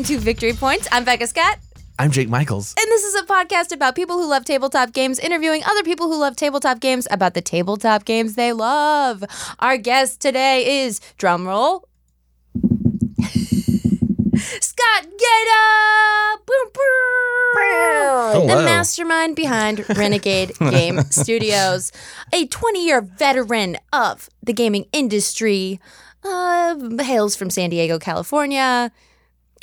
welcome to Victory Points. I'm Becca Scott, I'm Jake Michaels. and this is a podcast about people who love tabletop games interviewing other people who love tabletop games about the tabletop games they love. Our guest today is drumroll. Scott Gaeta! Boom, boom. The mastermind behind Renegade Game Studios, a 20 year veteran of the gaming industry, uh, hails from San Diego, California.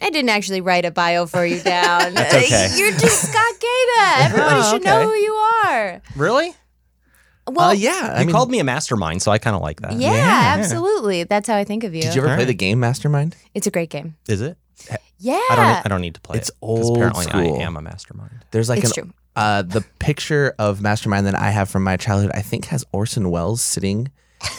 I didn't actually write a bio for you down. That's okay. Uh, You're just Scott Gaeta. Everybody Oh, should know who you are. Really? Well, uh, yeah. I you mean, called me a mastermind, so I kind of like that. yeah, Yeah. absolutely. That's how I think of you. Did you ever All play right. the game Mastermind? It's a great game. Is it? Yeah. I don't. I don't need to play it. It's old apparently school. I am a mastermind. There's like It's an true. uh the picture of Mastermind that I have from my childhood. I think has Orson Welles sitting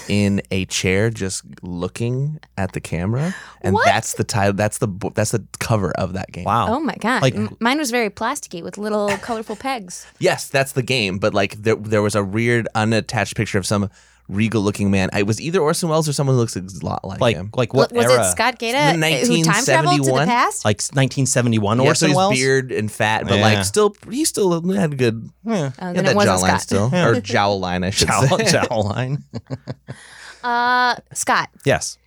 in a chair just looking at the camera, and What? that's the title. That's the bo- that's the cover of that game. Wow. Oh my god! Like- M- Mine was very plasticky with little colorful pegs. Yes, that's the game. But like there, there was a weird unattached picture of some regal looking man. It was either Orson Welles or someone who looks a lot like, Like him. like what was era? it Scott Gaeta who time traveled to the 1971? past? Like 1971 yeah, so Orson Welles. beard and fat, but Yeah. like still, he still had a good. Yeah. Oh, had that wasn't jawline Scott. still, or jowl line, I should Jowl, say. jowline. Uh, Scott. yes.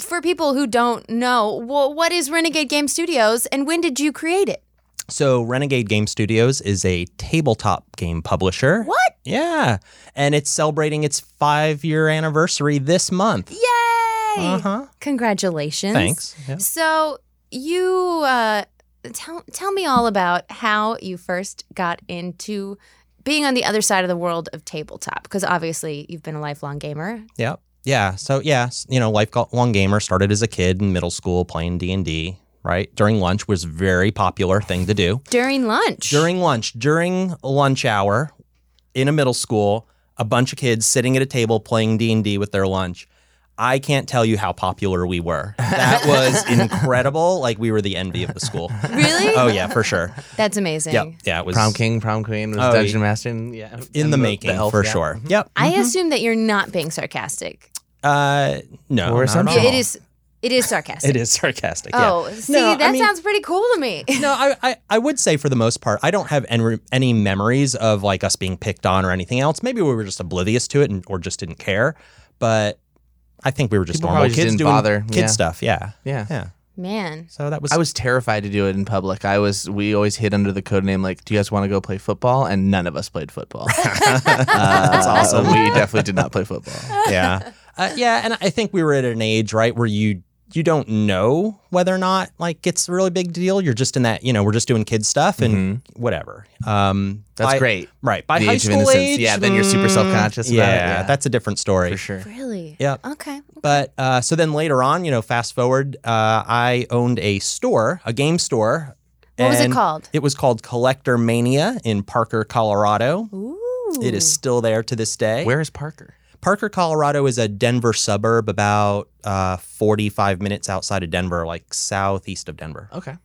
For people who don't know, wh- what is Renegade Game Studios and when did you create it? So Renegade Game Studios is a tabletop game publisher. What? Yeah, and it's celebrating its five-year anniversary this month. Yay! Uh huh. Congratulations. Thanks. Yeah. So you uh, tell tell me all about how you first got into being on the other side of the world of tabletop because obviously you've been a lifelong gamer. Yep. Yeah. So yeah, you know, lifelong gamer started as a kid in middle school playing D and D. Right during lunch was very popular thing to do. During lunch. During lunch, during lunch hour, in a middle school, a bunch of kids sitting at a table playing D and D with their lunch. I can't tell you how popular we were. That was incredible. Like we were the envy of the school. really? Oh yeah, for sure. That's amazing. Yep. Yeah, it was Prom king, prom queen, was Oh, dungeon master, and, yeah, in and the making elf, for yeah. sure. Yep. I assume that you're not being sarcastic. Uh, no, Or not at all. It is. It is sarcastic. It is sarcastic. yeah. Oh, see, No, I that mean- sounds pretty cool to me. no, I, I, I would say for the most part, I don't have any, any memories of like us being picked on or anything else. Maybe we were just oblivious to it and, or just didn't care. But I think we were just People normal probably just kids didn't doing bother, kid yeah. stuff. Yeah. Yeah. Yeah. Man, So that was, I was terrified to do it in public. I was. We always hid under the code name like, "Do you guys want to go play football?" And none of us played football. That's awesome. We definitely did not play football. yeah. Uh, yeah. And I think we were at an age, right, where you, you don't know whether or not like it's a really big deal. You're just in that, you know, we're just doing kid stuff and whatever. Um, That's by- great. Right. By The high age of school innocence. age, Yeah, then you're super self-conscious about yeah, it, yeah. That's a different story. For sure. really? Yep. Okay. But uh, so then later on, you know, fast forward, uh, I owned a store, a game store. What was it called? It was called Collector Mania in Parker, Colorado. Ooh. It is still there to this day. Where is Parker? Parker, Colorado is a Denver suburb about uh, 45 minutes outside of Denver, like southeast of Denver. Okay.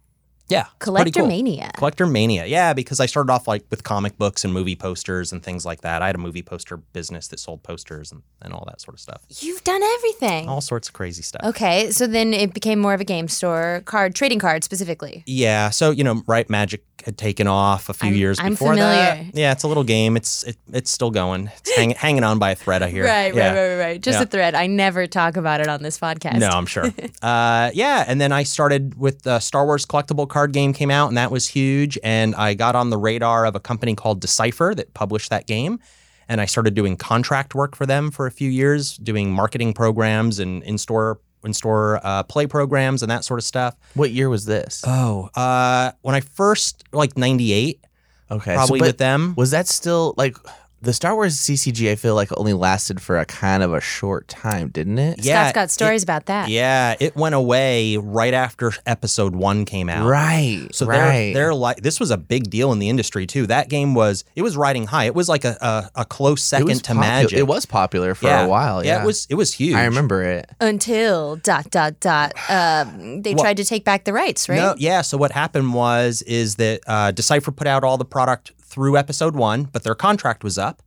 Yeah. Collector cool. Mania. Collector Mania. Yeah, because I started off like with comic books and movie posters and things like that. I had a movie poster business that sold posters and, and all that sort of stuff. You've done everything. All sorts of crazy stuff. Okay, so then it became more of a game store, card trading cards specifically. Yeah, so you know, right, Magic had taken off a few I'm- years I'm before familiar. that. Yeah, it's a little game. It's it, it's still going. It's hanging hanging on by a thread. I hear. Right, yeah. right, right, right, right. Just Yeah. a thread. I never talk about it on this podcast. No, I'm sure. uh, yeah, and then I started with the Star Wars collectible card game came out, and that was huge. And I got on the radar of a company called Decipher that published that game. And I started doing contract work for them for a few years, doing marketing programs and in-store in-store uh, play programs and that sort of stuff. What year was this? Oh, uh, when I first like '98, okay. probably but with them. Was that still like the Star Wars CCG? I feel like only lasted for a kind of a short time, didn't it? Yeah, Scott's got stories about that. Yeah, it went away right after episode one came out. Right. So right. they're they're like this was a big deal in the industry too. That game was it was riding high. It was like a a, a close second to popu- Magic. It was popular for yeah. a while. Yeah. it was it was huge. I remember it. Until dot dot dot. Um, they Well- tried to take back the rights, right? No, yeah. So what happened was is that uh, Decipher put out all the product through episode one, but their contract was up,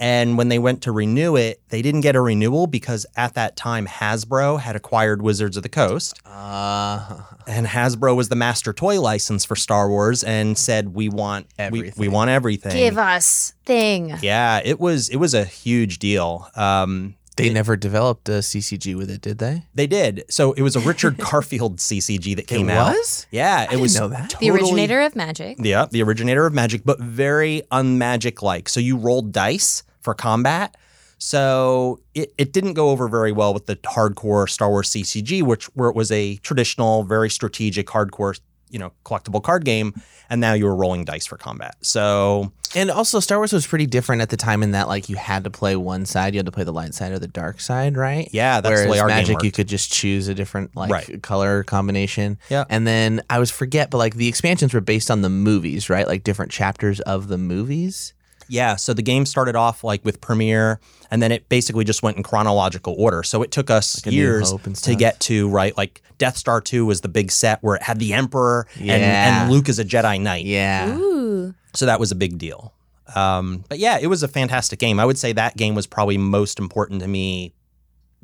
And when they went to renew it, they didn't get a renewal because at that time Hasbro had acquired Wizards of the Coast. Uh, And Hasbro was the master toy license for Star Wars and said we want we, we want everything. Give us thing. yeah, it was it was a huge deal. Um, they never developed a CCG with it, did they? they did. So it was a Richard Garfield CCG that came it out. was? Yeah, it didn't was know that. The originator of magic. Yeah, the originator of magic, but very unmagic like. So you rolled dice for combat. So it, it didn't go over very well with the hardcore Star Wars CCG, which where it was a traditional, very strategic, hardcore, you know, collectible card game, and now you were rolling dice for combat. So And also, Star Wars was pretty different at the time in that, like, you had to play one side. You had to play the light side or the dark side, right? yeah, that's Whereas the way our Magic, you could just choose a different like Right. color combination. Yeah. And then I was forget, but like the expansions were based on the movies, right? Like different chapters of the movies. Yeah, so the game started off like with Premiere, and then it basically just went in chronological order. So it took us Like years to get to right, like Death Star Two was the big set where it had the Emperor and, Yeah. and Luke as a Jedi Knight. Yeah. Ooh. So that was a big deal. Um, but yeah, it was a fantastic game. I would say that game was probably most important to me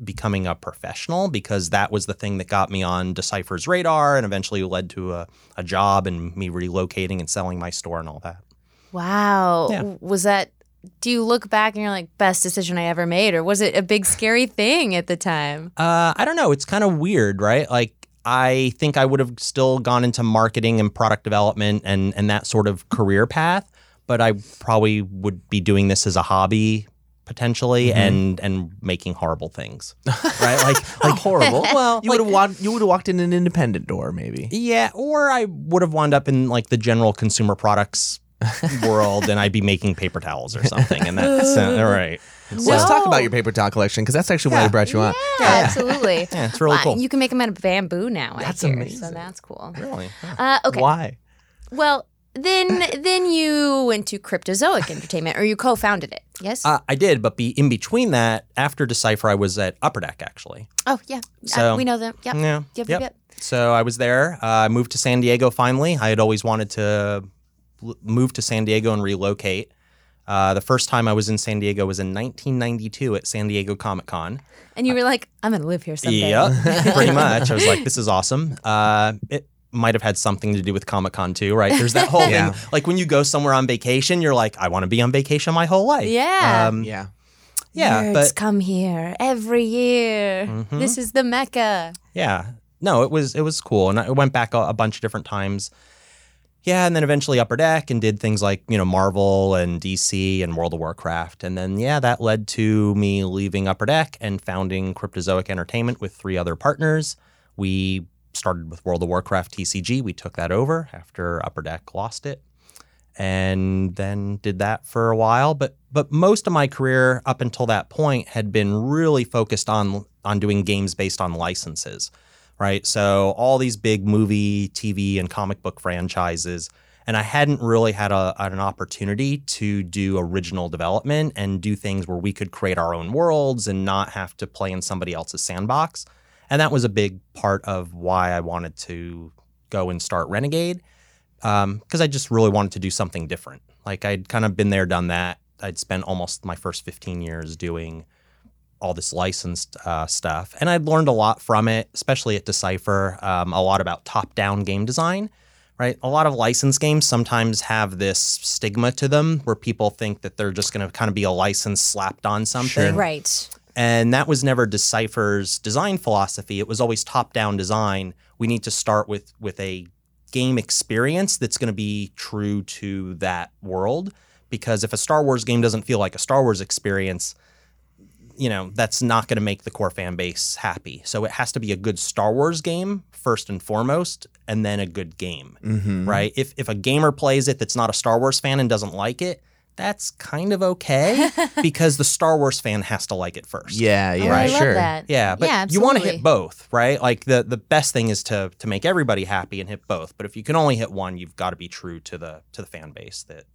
becoming a professional because that was the thing that got me on Decipher's radar and eventually led to a, a job and me relocating and selling my store and all that. Wow. Yeah. Was that do you look back and you're like best decision I ever made or was it a big scary thing at the time? Uh, I don't know. It's kind of weird, right? Like I think I would have still gone into marketing and product development and and that sort of career path, but I probably would be doing this as a hobby potentially and and making horrible things, right? Like Like horrible. well, you like- would have walked. You would have walked in an independent door, maybe. yeah, or I would have wound up in like the general consumer products world and I'd be making paper towels or something, and that's uh, all right. Let's talk about your paper towel collection because that's actually why I brought you on. Yeah, absolutely. Yeah, it's really Uh, cool. You can make them out of bamboo now. That's I hear, So that's cool. Really? Yeah. Uh, okay. Why? Well, then then you went to Cryptozoic Entertainment, or you co-founded it. Yes. Uh, I did, but be in between that, after Decipher, I was at Upper Deck actually. oh yeah. Uh, so- we know them. Yep. Yeah. Yep. Yep. Yep. So I was there. Uh, I moved to San Diego finally. I had always wanted to l- move to San Diego and relocate. Uh, the first time I was in San Diego was in 1992 at San Diego Comic Con. And you were like, I'm gonna live here someday. Yep, pretty much. I was like, this is awesome. Uh, it might have had something to do with Comic Con too, right? There's that whole Yeah. thing. Like when you go somewhere on vacation, you're like, I want to be on vacation my whole life. Yeah. Um, Yeah. yeah. Nerds But come here every year. Mhm. This is the mecca. Yeah. No, it was it was cool, and I went back a, a bunch of different times. Yeah, and then eventually Upper Deck and did things like you know Marvel and DC and World of Warcraft, and then yeah, that led to me leaving Upper Deck and founding Cryptozoic Entertainment with three other partners. We started with World of Warcraft TCG. We took that over after Upper Deck lost it, and then did that for a while. But but most of my career up until that point had been really focused on on doing games based on licenses, right? So all these big movie, TV, and comic book franchises. And I hadn't really had a, an opportunity to do original development and do things where we could create our own worlds and not have to play in somebody else's sandbox. And that was a big part of why I wanted to go and start Renegade um, because I just really wanted to do something different. Like I'd kind of been there, done that. I'd spent almost my first 15 years doing all this licensed uh, stuff, and I'd learned a lot from it, especially at Decipher. Um, a lot about top-down game design. Right, a lot of licensed games sometimes have this stigma to them, where people think that they're just going to kind of be a license slapped on something. Right. And that was never Decipher's design philosophy. It was always top-down design. We need to start with with a game experience that's going to be true to that world. Because if a Star Wars game doesn't feel like a Star Wars experience, you know, that's not going to make the core fan base happy. So it has to be a good Star Wars game first and foremost, and then a good game, Mm-hmm. right? If if a gamer plays it that's not a Star Wars fan and doesn't like it, that's kind of okay because the Star Wars fan has to like it first. Yeah. Oh, Yeah. I love sure. that. Yeah, but Yeah, you want to hit both, right? Like the the best thing is to to make everybody happy and hit both. But if you can only hit one, you've got to be true to the to the fan base that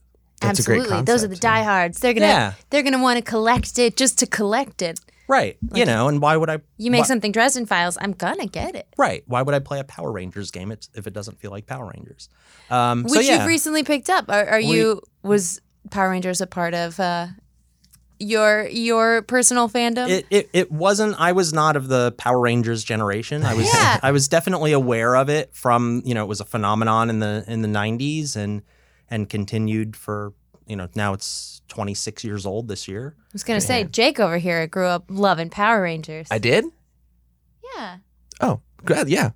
That's Absolutely. Those are the diehards. They're gonna Yeah. they're gonna want to collect it just to collect it. Right. you know, and why would I You make why- something Dresden Files, I'm gonna get it. Right. Why would I play a Power Rangers game if it doesn't feel like Power Rangers? Um, Which so yeah. you've recently picked up. Are, are We- you was Power Rangers a part of uh your your personal fandom? It, it it wasn't. I was not of the Power Rangers generation. I was Yeah. I was definitely aware of it from you know it was a phenomenon in the in the '90s and and continued for you know now it's 26 years old this year. I was gonna say Jake over here grew up loving Power Rangers. I did. yeah. Oh, good. Yeah.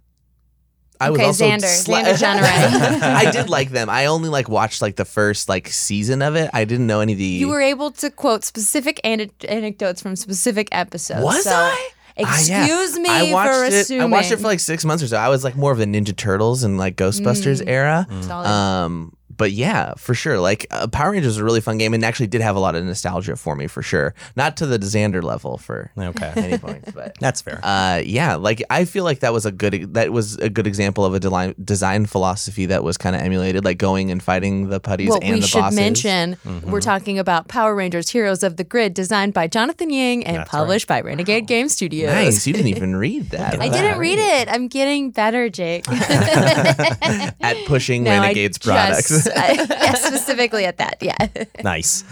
I Okay, Xander. Xander Giannetti. I did like them. I only like watched like the first like season of it. I didn't know any of the. You were able to quote specific ane- anecdotes from specific episodes. Was so I? Ah, yeah. Excuse me I watched for it. assuming. I watched it for like six months or so. I was like more of the Ninja Turtles and like Ghostbusters Mm. era. Solid. Um, but yeah, for sure. Like uh, Power Rangers was a really fun game and actually did have a lot of nostalgia for me for sure. Not to the Xander level for Okay, any points, but that's fair. uh, yeah, like I feel like that was a good that was a good example of a design design philosophy that was kind of emulated, like going and fighting the putties well, and we the should bosses. mention Mm-hmm. we're talking about Power Rangers Heroes of the Grid, designed by Jonathan Ying and That's published by Renegade Game Studios. Nice, you didn't even read that. I didn't read it. I'm getting better, Jake. at pushing No, I Renegades products. I- yeah, specifically at that. Yeah. nice.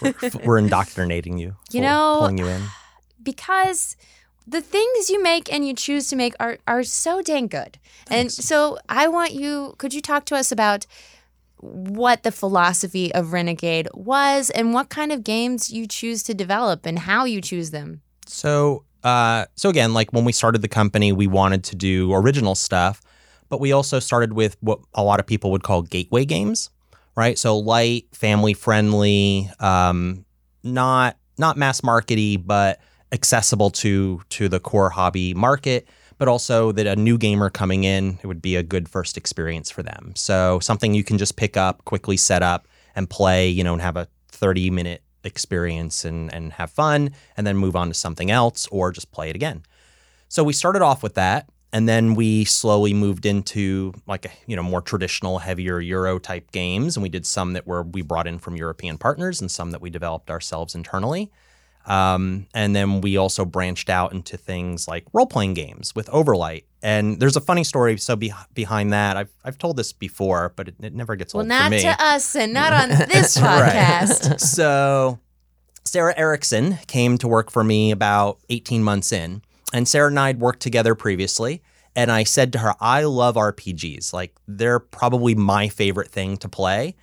We're, we're indoctrinating you. You know- pulling you in. because the things you make and you choose to make are are so dang good. And so I want you could you talk to us about what the philosophy of Renegade was and what kind of games you choose to develop and how you choose them. So, uh, so again, like when we started the company, we wanted to do original stuff, but we also started with what a lot of people would call gateway games, right? So light, family friendly, um, not not mass markety, but accessible to to the core hobby market. But also that a new gamer coming in, it would be a good first experience for them. So something you can just pick up, quickly set up, and play, you know, and have a 30 minute experience and and have fun and then move on to something else or just play it again. So we started off with that and then we slowly moved into like a, you know more traditional heavier euro type games and we did some that were we brought in from European partners and some that we developed ourselves internally. Um, and then we also branched out into things like role playing games with Overlight. And there's a funny story so be- behind that. I've, I've told this before, but it, it never gets Well, old for not to us and not on this Right. podcast. so Sarah Erickson came to work for me about 18 months in, and Sarah and I had worked together previously. And I said to her, I love RPGs. Like, they're probably my favorite thing to play,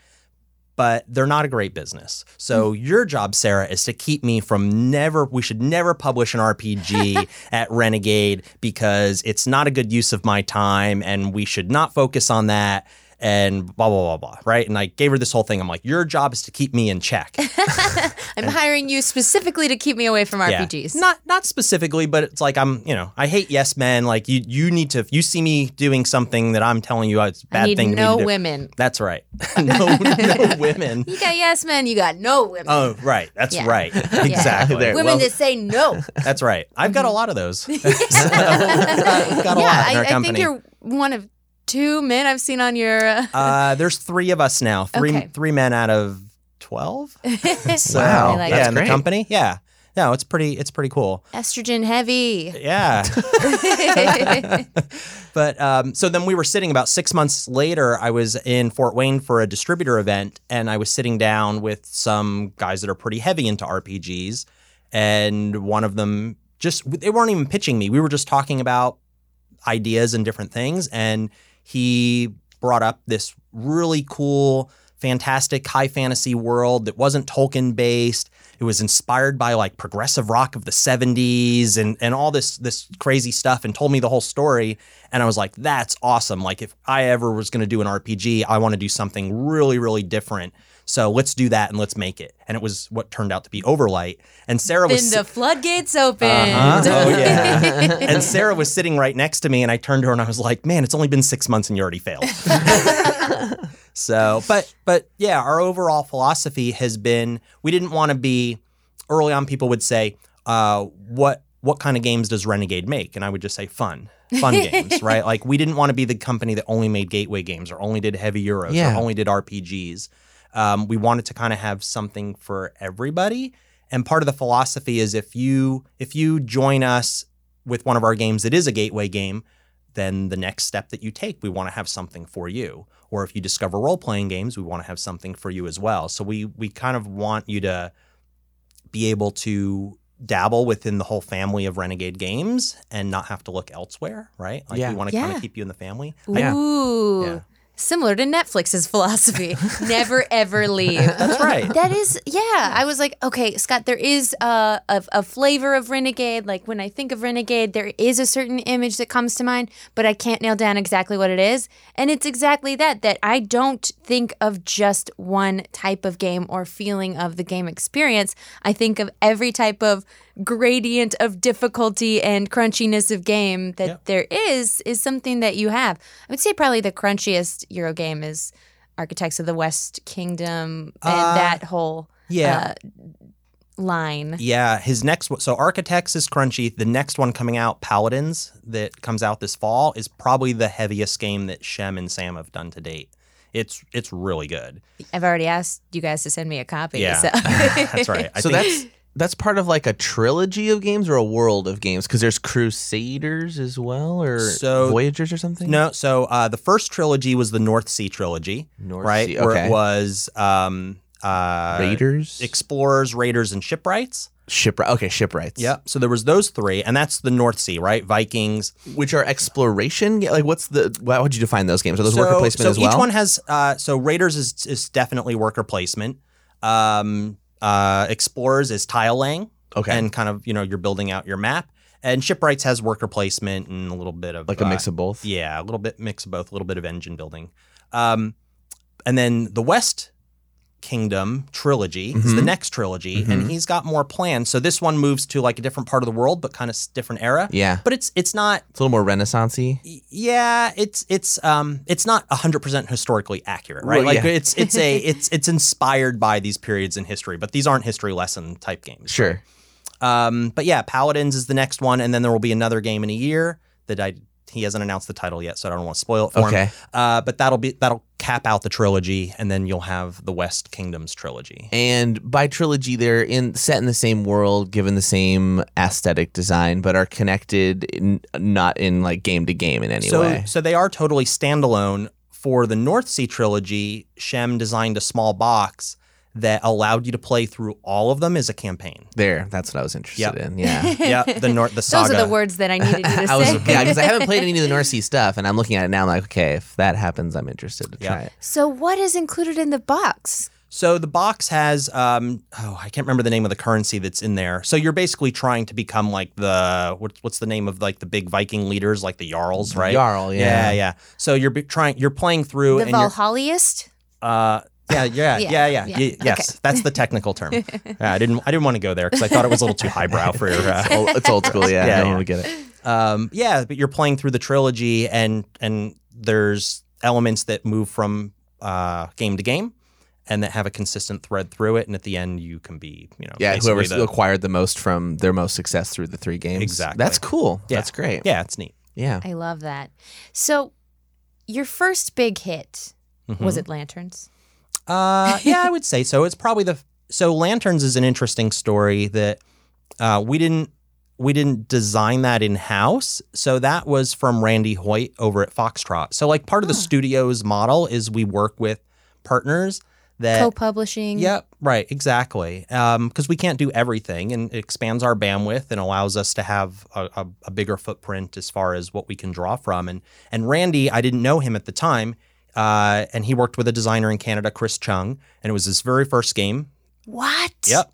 but they're not a great business. So, hmm. your job, Sarah, is to keep me from never, we should never publish an RPG at Renegade because it's not a good use of my time and we should not focus on that and blah, blah, blah, blah. Right. And I gave her this whole thing. I'm like, your job is to keep me in check. I'm hiring you specifically to keep me away from Yeah. RPGs. Not not specifically, but it's like I'm, you know, I hate yes men. Like you you need to if you see me doing something that I'm telling you it's a bad I need thing no to me do. women. That's right. no, no women. You got yes men, you got no women. Oh, right. That's Yeah. right. Exactly. There. women well- that say no. That's right. I've got a lot of those. So, I've got, a yeah, lot in I, our I company. think you're one of two men I've seen on your. Uh, uh, there's three of us now. Three Okay. three men out of twelve. So Wow, I like yeah, that's in the company. Yeah. No, it's pretty it's pretty cool. estrogen heavy. Yeah. but um, so then we were sitting about six months later. I was in Fort Wayne for a distributor event, and I was sitting down with some guys that are pretty heavy into RPGs. And one of them just, they weren't even pitching me. We were just talking about ideas and different things. And he brought up this really cool, fantastic high fantasy world that wasn't Tolkien based. It was inspired by like progressive rock of the 70s and, and all this this crazy stuff and told me the whole story. And I was like, that's awesome. Like if I ever was gonna do an RPG, I want to do something really, really different. So let's do that and let's make it. And it was what turned out to be Overlight. And Sarah Then was the floodgates open. uh-huh. Oh yeah. and Sarah was sitting right next to me, and I turned to her and I was like, "Man, it's only been six months and you already failed." so, but but yeah, our overall philosophy has been we didn't want to be early on. People would say, uh, "What what kind of games does Renegade make?" And I would just say, "Fun." Fun games, right? Like we didn't want to be the company that only made gateway games or only did heavy euros Yeah. or only did RPGs. Um, we wanted to kind of have something for everybody. And part of the philosophy is if you if you join us with one of our games that is a gateway game, then the next step that you take, we want to have something for you. Or if you discover role playing games, we want to have something for you as well. So we we kind of want you to be able to dabble within the whole family of Renegade games and not have to look elsewhere, right? Like Yeah. we want to kind of keep you in the family. Yeah. Ooh. Yeah. Similar to Netflix's philosophy. Never ever leave. That's right. That is, yeah. I was like, okay, Scott, there is a, a, a flavor of Renegade. Like when I think of Renegade, there is a certain image that comes to mind, but I can't nail down exactly what it is. And it's exactly that, that I don't think of just one type of game or feeling of the game experience. I think of every type of gradient of difficulty and crunchiness of game that Yeah. there is, is something that you have. I would say probably the crunchiest Euro game is Architects of the West Kingdom and Uh, that whole Yeah. uh, line. Yeah, his next one. So Architects is crunchy. The next one coming out, Paladins, that comes out this fall, is probably the heaviest game that Shem and Sam have done to date. It's it's really good. I've already asked you guys to send me a copy. Yeah, so. that's right. I so think- that's that's part of like a trilogy of games or a world of games because there's Crusaders as well or So- Voyagers or something. no. So uh, the first trilogy was the North Sea trilogy, North right? Sea, Where okay. it was um, uh, Raiders, Explorers, Raiders, and Shipwrights. shipwright. Okay, shipwrights. Yeah. So there was those three, and that's the North Sea, right? Vikings. which are exploration. Like, what's the? How would you define those games? Are those so, worker placement so as well? each one has. Uh, so Raiders is is definitely worker placement. Um, uh, Explorers is tile laying. okay, and kind of you know you're building out your map. And Shipwrights has worker placement and a little bit of like a uh, mix of both. yeah, a little bit mix of both, a little bit of engine building. Um, and then the West Kingdom trilogy is the next trilogy, Mhm. and he's got more plans. So this one moves to like a different part of the world, but kind of different era. Yeah, But it's it's not it's a little more renaissancey. yeah it's it's um it's not 100% historically accurate right Well, like yeah. it's it's a it's it's inspired by these periods in history but these aren't history lesson type games Sure. um, but yeah, Paladins is the next one, and then there will be another game in a year that I he hasn't announced the title yet, so I don't want to spoil it for him. Okay. Uh, but that'll be that'll cap out the trilogy, and then you'll have the West Kingdoms trilogy. And by trilogy, they're in set in the same world, given the same aesthetic design, but are connected, in, not in like game to game in any so way. so they are totally standalone. For the North Sea trilogy, Shem designed a small box that allowed you to play through all of them as a campaign. There, that's what I was interested Yep. in. Yeah. Yeah, the North the saga. Those are the words that I needed you to I was say. yeah because I haven't played any of the North Sea stuff, and I'm looking at it now. I'm like, okay, if that happens, I'm interested to Yeah. try it. so, what is included in the box? So the box has um oh I can't remember the name of the currency that's in there. So you're basically trying to become like the what's what's the name of like the big Viking leaders like the jarls, right? Jarl, yeah. yeah, yeah. So you're be- trying you're playing through The and Valhalliest? uh yeah, yeah, Yeah, yeah, yeah, yeah. Ye- yes, that's the technical term. yeah, I didn't I didn't want to go there because I thought it was a little too highbrow for your uh, it's old school. Yeah, Yeah, I don't yeah. get it. um, yeah, but you're playing through the trilogy, and and there's elements that move from uh, game to game, and that have a consistent thread through it. And at the end, you can be, you know, Yeah, basically whoever's the- acquired the most from their most success through the three games. Exactly. That's cool. Yeah. That's great. yeah, it's neat. Yeah. I love that. So, your first big hit was Mhm. it Lanterns? Uh, yeah, I would say so. It's probably the so lanterns is an interesting story that uh, we didn't we didn't design that in house. So that was from Randy Hoyt over at Foxtrot. So like part of the studio's model is we work with partners that Co publishing? Yep, right, exactly. Because we can't do everything, and it expands our bandwidth and allows us to have a, a, a bigger footprint as far as what we can draw from. And and Randy, I didn't know him at the time, uh, and he worked with a designer in Canada, Chris Chung, and it was his very first game. What? Yep.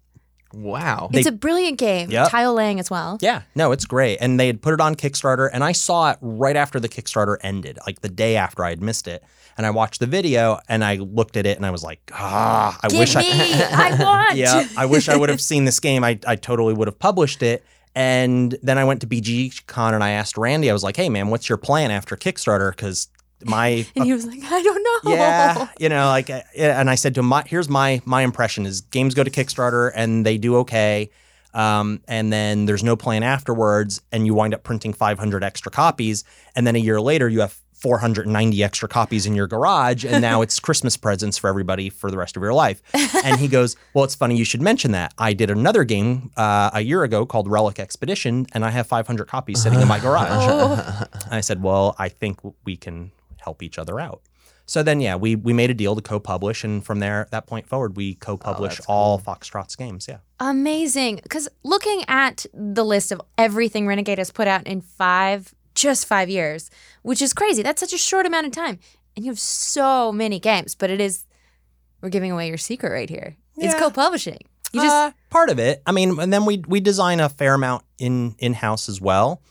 Wow. It's They- a brilliant game. Yep. Tile laying as well. Yeah, no, it's great. And they had put it on Kickstarter, and I saw it right after the Kickstarter ended, like the day after I had missed it. And I watched the video, and I looked at it, and I was like, ah, I Give wish me! I. I want! yeah, I wish I would have seen this game. I, I totally would have published it. And then I went to BGCon and I asked Randy, I was like, hey, man, what's your plan after Kickstarter? Because my. And he was like, I don't know. yeah, you know, like, and I said to him, my, here's my my impression: is games go to Kickstarter and they do okay, um, and then there's no plan afterwards, and you wind up printing 500 extra copies, and then a year later you have 490 extra copies in your garage, and now it's Christmas presents for everybody for the rest of your life. And he goes, "Well, it's funny you should mention that. I did another game uh, a year ago called Relic Expedition, and I have 500 copies sitting in my garage." Oh. And I said, "Well, I think we can help each other out." so then yeah, we we made a deal to co-publish, and from there, that point forward, we co-publish that's all Foxtrot's games. Yeah. Amazing. Because looking at the list of everything Renegade has put out in five, just five years, which is crazy. That's such a short amount of time. And you have so many games, but it is, we're giving away your secret right here. It's co publishing. You just, Uh, part of it. I mean, and then we we design a fair amount in in house as well.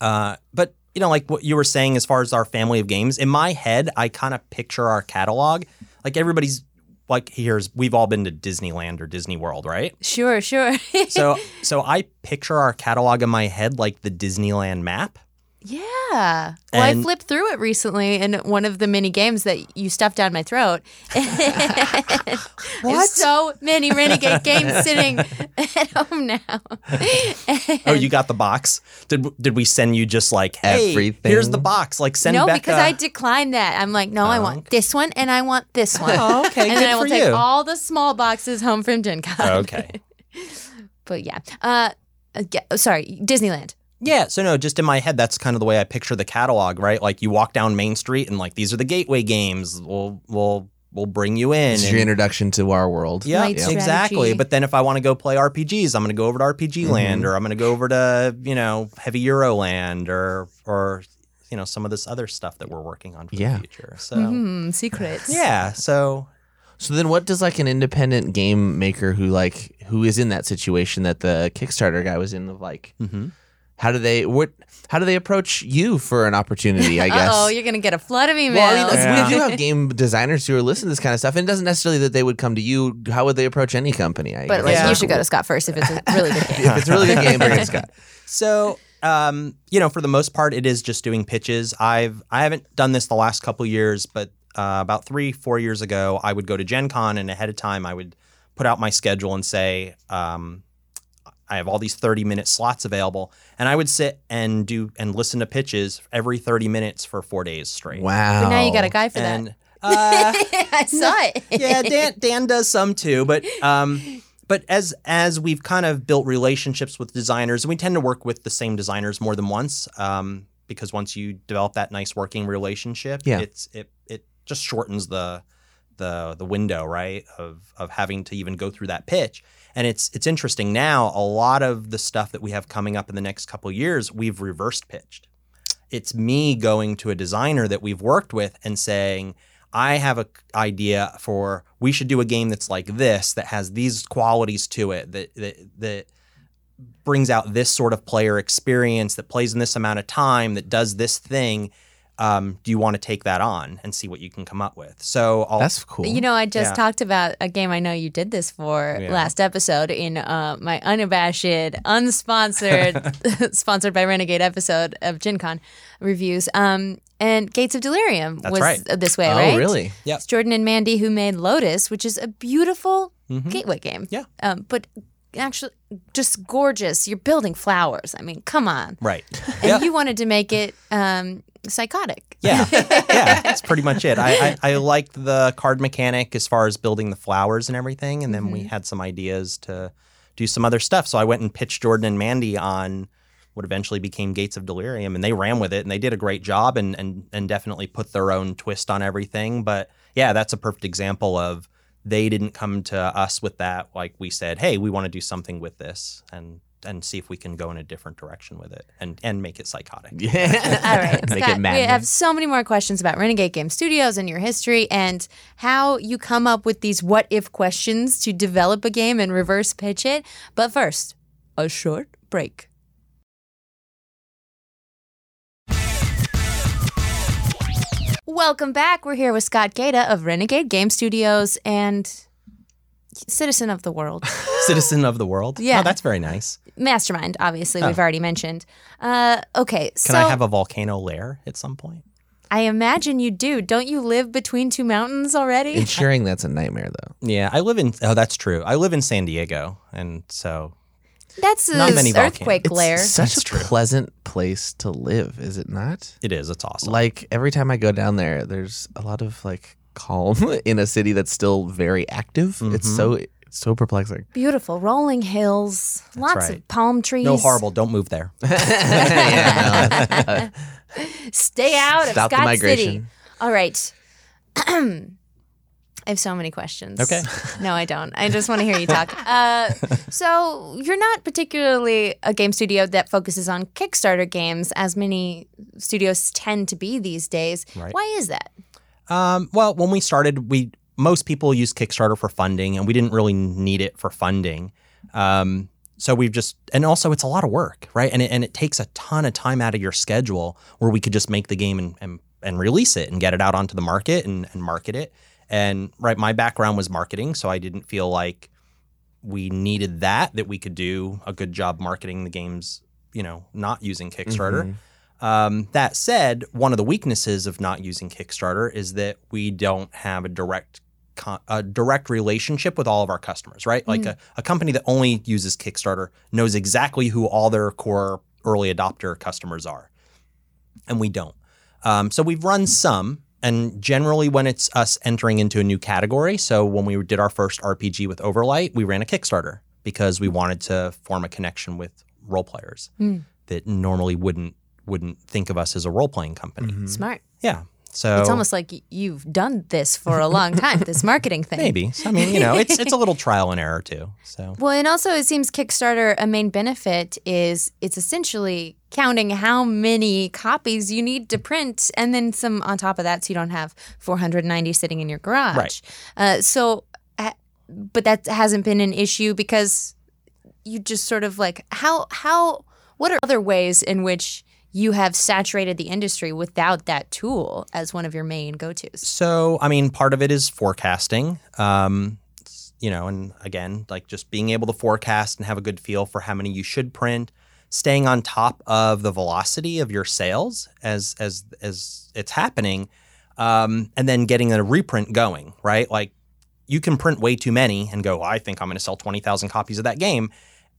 Uh, but you know, like what you were saying, as far as our family of games, in my head, I kind of picture our catalog. Like everybody's like here's we've all been to Disneyland or Disney World, right? sure, sure. So so I picture our catalog in my head like the Disneyland map. Yeah. Well, I flipped through it recently in one of the mini games that you stuffed down my throat. There's so many Renegade games sitting at home now. Oh, you got the box. Did did we send you just like hey, Everything? Here's the box. Like send no, Becca. because I declined that. I'm like, no, I Oh, want this one and I want this one. Oh, okay, and good then I will for take you. all the small boxes home from Gen Con. okay. But yeah. Uh, uh, yeah, oh, sorry, Disneyland. Yeah, so no, just in my head, that's kind of the way I picture the catalog, right? Like you walk down Main Street and like these are the gateway games. We'll we'll we'll bring you in. This is and- your introduction to our world. yeah, Light exactly. strategy. But then if I want to go play RPGs, I'm going to go over to RPG Mm-hmm. Land, or I'm going to go over to you know Heavy Euro Land, or or you know some of this other stuff that we're working on for Yeah. the future. So Hmm, secrets. yeah, so So then, what does like an independent game maker who like who is in that situation that the Kickstarter guy was in of like? mhm. How do they what? How do they approach you for an opportunity? I guess. Oh, you're gonna get a flood of emails. well, I mean, Yeah. we do have game designers who are listening to this kind of stuff, and it doesn't necessarily that they would come to you. How would they approach any company? I but guess. like, Yeah. you should go to Scott first if it's a really good game. if it's a really good game, bring it to Scott. So, um, you know, for the most part, it is just doing pitches. I've I haven't done this the last couple years, but uh, about three four years ago, I would go to Gen Con and ahead of time, I would put out my schedule and say, um, I have all these thirty minute slots available, and I would sit and do and listen to pitches every thirty minutes for four days straight. Wow. But now you got a guy for And uh, that. I saw it. yeah, Dan Dan does some too, but um, but as as we've kind of built relationships with designers, and we tend to work with the same designers more than once, um, because once you develop that nice working relationship, Yeah. it's it it just shortens the the the window right of of having to even go through that pitch. And it's it's interesting now. A lot of the stuff that we have coming up in the next couple years, we've reversed pitched. It's me going to a designer that we've worked with and saying, I have an idea for we should do a game that's like this that has these qualities to it that that that brings out this sort of player experience that plays in this amount of time that does this thing. Um, do you want to take that on and see what you can come up with? So I'll, That's cool. You know, I just Yeah. talked about a game I know you did this for Yeah. last episode in uh, my unabashed, unsponsored, sponsored by Renegade episode of Gen Con reviews. Um, and Gates of Delirium That's was right. this way, oh, right? really? Yep. It's Jordan and Mandy who made Lotus, which is a beautiful Mhm. gateway game. Yeah. Um, but actually, just gorgeous. You're building flowers. I mean, come on. right. And Yeah. you wanted to make it um, psychotic. Yeah, yeah, that's pretty much it. I, I, I liked the card mechanic as far as building the flowers and everything, and then we had some ideas to do some other stuff. So I went and pitched Jordan and Mandy on what eventually became Gates of Delirium, and they ran with it, and they did a great job, and and and definitely put their own twist on everything. But yeah, that's a perfect example of they didn't come to us with that. Like we said, hey, we want to do something with this, and and see if we can go in a different direction with it, and and make it psychotic. Yeah. All right, Make Scott, it we have so many more questions about Renegade Game Studios and your history and how you come up with these what if questions to develop a game and reverse pitch it. But first, a short break. Welcome back. We're here with Scott Gaeta of Renegade Game Studios and citizen of the world. Citizen of the world. Yeah. oh, that's very nice. Mastermind, obviously, we've already mentioned. Uh, okay, Can so I have a volcano lair at some point? I imagine you do. Don't you live between two mountains already? Ensuring that's a nightmare, though. Yeah, I live in. Oh, that's true. I live in San Diego, and so That's Not an many volcanoes. earthquake It's such That's a true. pleasant place to live, is it not? it is. It's awesome. Like every time I go down there, there's a lot of like calm in a city that's still very active. It's Mhm. so it's so perplexing. Beautiful rolling hills, lots right. of palm trees. no horrible. Don't move there. Yeah, no. Stay out Stop of the Scott migration. City. All right. I have so many questions. Okay. No, I don't. I just want to hear you talk. Uh, so, you're not particularly a game studio that focuses on Kickstarter games, as many studios tend to be these days. Right. Why is that? Um, well, when we started, we most people use Kickstarter for funding, and we didn't really need it for funding. Um, so we've just, and also it's a lot of work, right? And it, and it takes a ton of time out of your schedule where we could just make the game and and, and release it and get it out onto the market and, and market it. And right, my background was marketing, so I didn't feel like we needed that. That we could do a good job marketing the games, you know, not using Kickstarter. Um, that said, one of the weaknesses of not using Kickstarter is that we don't have a direct a direct relationship with all of our customers, right? Like a, a company that only uses Kickstarter knows exactly who all their core early adopter customers are, and we don't. Um, so we've run some, and generally when it's us entering into a new category. So when we did our first RPG with Overlight, we ran a Kickstarter because we wanted to form a connection with role players Hmm. that normally wouldn't wouldn't think of us as a role playing company. Smart. Yeah. So It's almost like you've done this for a long time, this marketing thing. maybe. I mean, you know, it's it's a little trial and error too. So Well, and also it seems Kickstarter, a main benefit is it's essentially counting how many copies you need to print, and then some on top of that, so you don't have 490 sitting in your garage. Right. Uh, so, uh, but that hasn't been an issue because you just sort of like how how what are other ways in which you have saturated the industry without that tool as one of your main go-tos. So, I mean, part of it is forecasting. Um, you know, and again, like just being able to forecast and have a good feel for how many you should print, staying on top of the velocity of your sales as as as it's happening, um, and then getting a reprint going. Right, like you can print way too many and go, I think I'm going to sell twenty thousand copies of that game,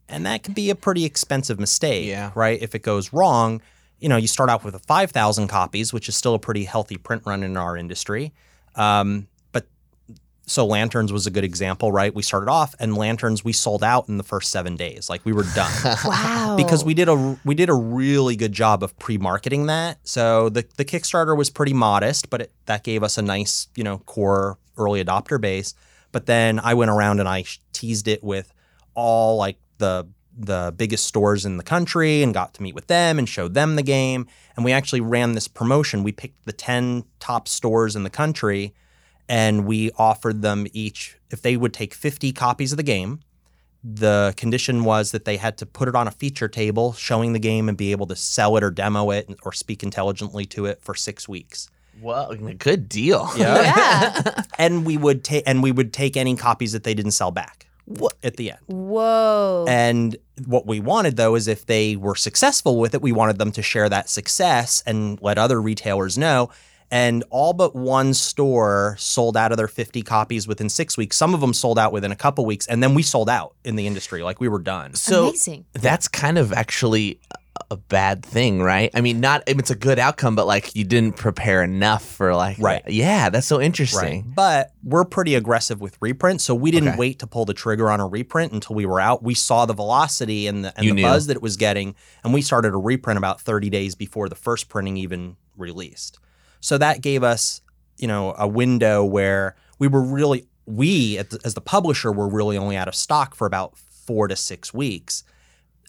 and that could be a pretty expensive mistake. Yeah. Right, if it goes wrong you know, you start off with a 5,000 copies, which is still a pretty healthy print run in our industry. Um, but so Lanterns was a good example, right? We started off and Lanterns we sold out in the first seven days. Like we were done Wow. because we did a we did a really good job of pre-marketing that. So the the Kickstarter was pretty modest, but it, that gave us a nice you know core early adopter base. But then I went around and I teased it with all like the the biggest stores in the country and got to meet with them and showed them the game. And we actually ran this promotion. We picked the 10 top stores in the country and we offered them each, if they would take 50 copies of the game, the condition was that they had to put it on a feature table showing the game and be able to sell it or demo it or speak intelligently to it for six weeks. Well, good deal. yeah. And we would take and we would take any copies that they didn't sell back What? at the end. Whoa. And what we wanted though is if they were successful with it, we wanted them to share that success and let other retailers know. And all but one store sold out of their 50 copies within six weeks. Some of them sold out within a couple weeks. And then we sold out in the industry. Like we were done. So Amazing. that's kind of actually a bad thing, right? I mean, not it's a good outcome, but like you didn't prepare enough for like Right. Yeah, that's so interesting. But we're pretty aggressive with reprint. So we didn't Okay. wait to pull the trigger on a reprint until we were out. We saw the velocity and the, and You the knew. buzz that it was getting. And we started a reprint about 30 days before the first printing even released. So that gave us, you know, a window where we were really, we as the publisher were really only out of stock for about four to six weeks.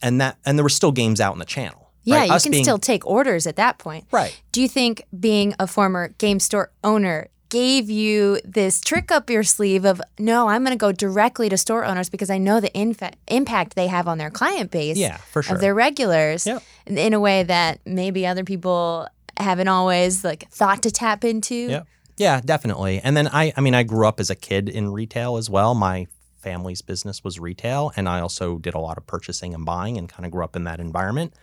And that, and there were still games out in the channel. Yeah, right? you Us can being- still take orders at that point. Right. Do you think being a former game store owner gave you this trick up your sleeve of no, I'm going to go directly to store owners because I know the infa- impact they have on their client base Yeah, for sure. of their regulars Yep. in, in a way that maybe other people haven't always like thought to tap into. Yep. Yeah, definitely. And then I I mean I grew up as a kid in retail as well. My family's business was retail and I also did a lot of purchasing and buying and kind of grew up in that environment.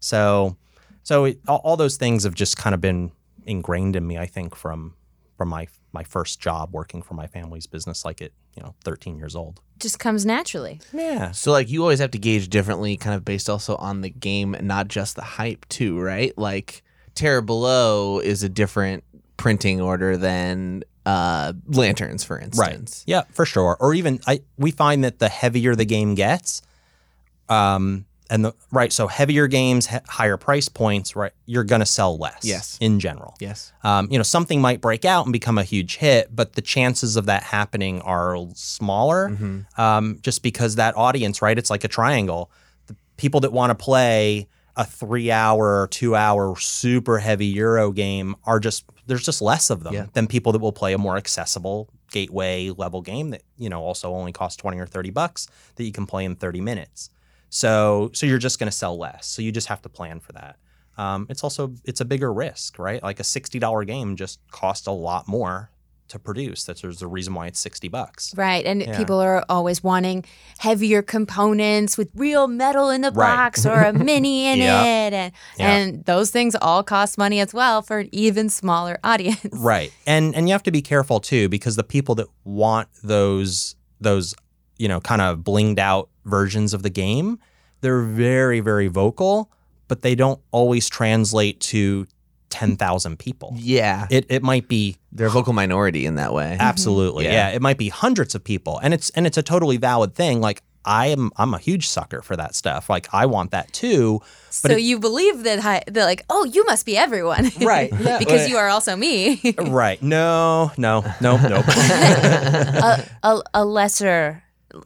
So so it, all, all those things have just kind of been ingrained in me I think from from my my first job working for my family's business like at, you know, 13 years old. Just comes naturally. Yeah. So like you always have to gauge differently, kind of based also on the game, and not just the hype too, right? Like Terror Below is a different printing order than uh, Lanterns, for instance. Right. Yeah, for sure. Or even I we find that the heavier the game gets, um, and the right so heavier games, he- higher price points, right? You're going to sell less. Yes. in general. Yes. Um, you know, something might break out and become a huge hit, but the chances of that happening are smaller, Mm-hmm. um, just because that audience, right? It's like a triangle. The people that want to play a three-hour or two-hour super heavy Euro game are just there's just less of them Yeah. than people that will play a more accessible gateway level game that you know also only costs 20 or 30 bucks that you can play in 30 minutes. So so you're just going to sell less. So you just have to plan for that. Um, it's also it's a bigger risk right? Like a $60 game just costs a lot more to produce that's there's a reason why it's 60 bucks Right. And Yeah. people are always wanting heavier components with real metal in the Right. box or a mini in Yeah. it. And, Yeah. and those things all cost money as well for an even smaller audience. Right. And and you have to be careful too because the people that want those those you know kind of blinged out versions of the game, they're very very vocal, but they don't always translate to 10,000 people. Yeah. It it might be They're a vocal minority in that way. absolutely. Yeah. Yeah. it might be hundreds of people and it's and it's a totally valid thing like I am I'm a huge sucker for that stuff. Like I want that too. so you believe that, hi- that, like, oh, you must be everyone. Right. Yeah. because you are also me. Right. No, no, no, No. a, a, a lesser,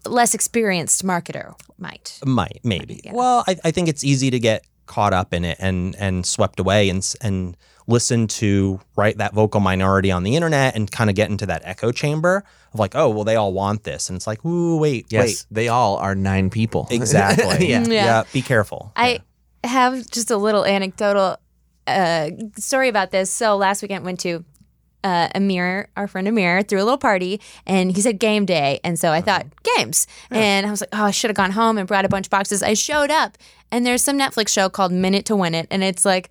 less experienced marketer might. Might maybe. Yeah. Well, I, I think it's easy to get caught up in it and and swept away and s- and listen to right that vocal minority on the internet and kind of get into that echo chamber of like, oh, well, they all want this, and it's like, ooh, wait, yes. They all are nine people. exactly, yeah. Yeah. Be careful. I have just a little anecdotal uh, story about this. So last weekend went to uh, Amir, our friend Amir, threw a little party, and he said game day, and so I thought games, and I was like, oh, I should have gone home and brought a bunch of boxes. I showed up, and there's some Netflix show called Minute to Win It, and it's like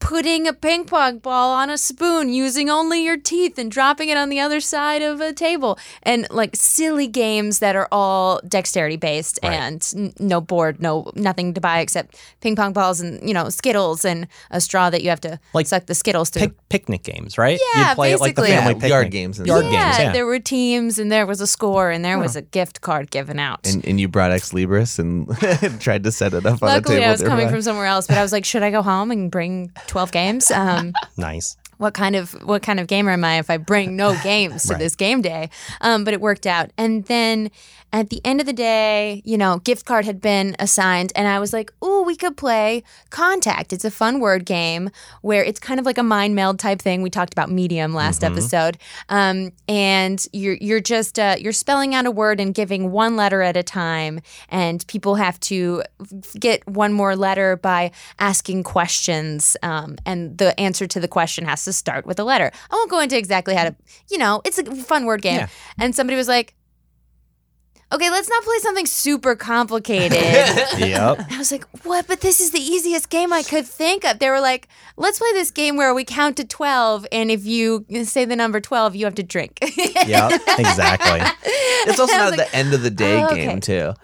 putting a ping pong ball on a spoon using only your teeth and dropping it on the other side of a table and like silly games that are all dexterity based and n- no board no nothing to buy except ping pong balls and you know skittles and a straw that you have to Like suck the skittles through Pic- picnic games, right? Yeah, You'd play it like the family Yeah, picnic. yard games and Yard stuff. yeah, games, yeah. there were teams and there was a score and there was a gift card given out And, and you brought Ex Libris and tried to set it up on the Luckily, table. I was coming nearby. from somewhere else, but I was like, should I go home and bring twelve games? Um, nice. What kind of what kind of gamer am I if I bring no games to Right. this game day? Um, but it worked out. And then at the end of the day, you know, gift card had been assigned, and I was like, "Ooh, we could play Contact. It's a fun word game where it's kind of like a mind meld type thing. We talked about Medium last episode, um, and you're you're just uh, you're spelling out a word and giving one letter at a time, and people have to get one more letter by asking questions, um, and the answer to the question has to start with a letter. I won't go into exactly how to, you know, it's a fun word game. Yeah. And somebody was like, "Okay, let's not play something super complicated." Yep. I was like, what? But this is the easiest game I could think of. They were like, let's play this game where we count to 12, and if you say the number 12, you have to drink. yep. Exactly. It's also not was the end of the day oh, okay. game too. well,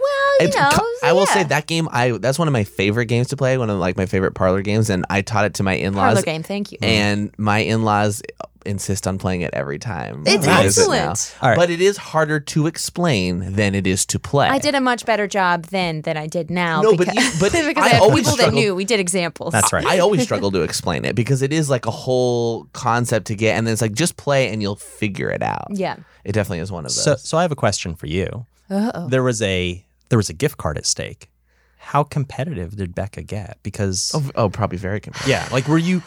you It's know. I will say that game. I that's one of my favorite games to play. One of like my favorite parlor games, and I taught it to my in-laws. Parlor game, thank you. And my in-laws insist on playing it every time. It's we visit now. excellent. All right. But it is harder to explain than it is to play. I did a much better job then than I did now. No, but because, you- but because I I had always people that struggled- knew. We did examples. That's right. I always struggle to explain it because it is like a whole concept to get, and then it's like just play and you'll figure it out. Yeah. It definitely is one of those. So so I have a question for you. Uh-oh. There was a there was a gift card at stake. How competitive did Becca get? Because oh, oh, probably very competitive. yeah, like were you like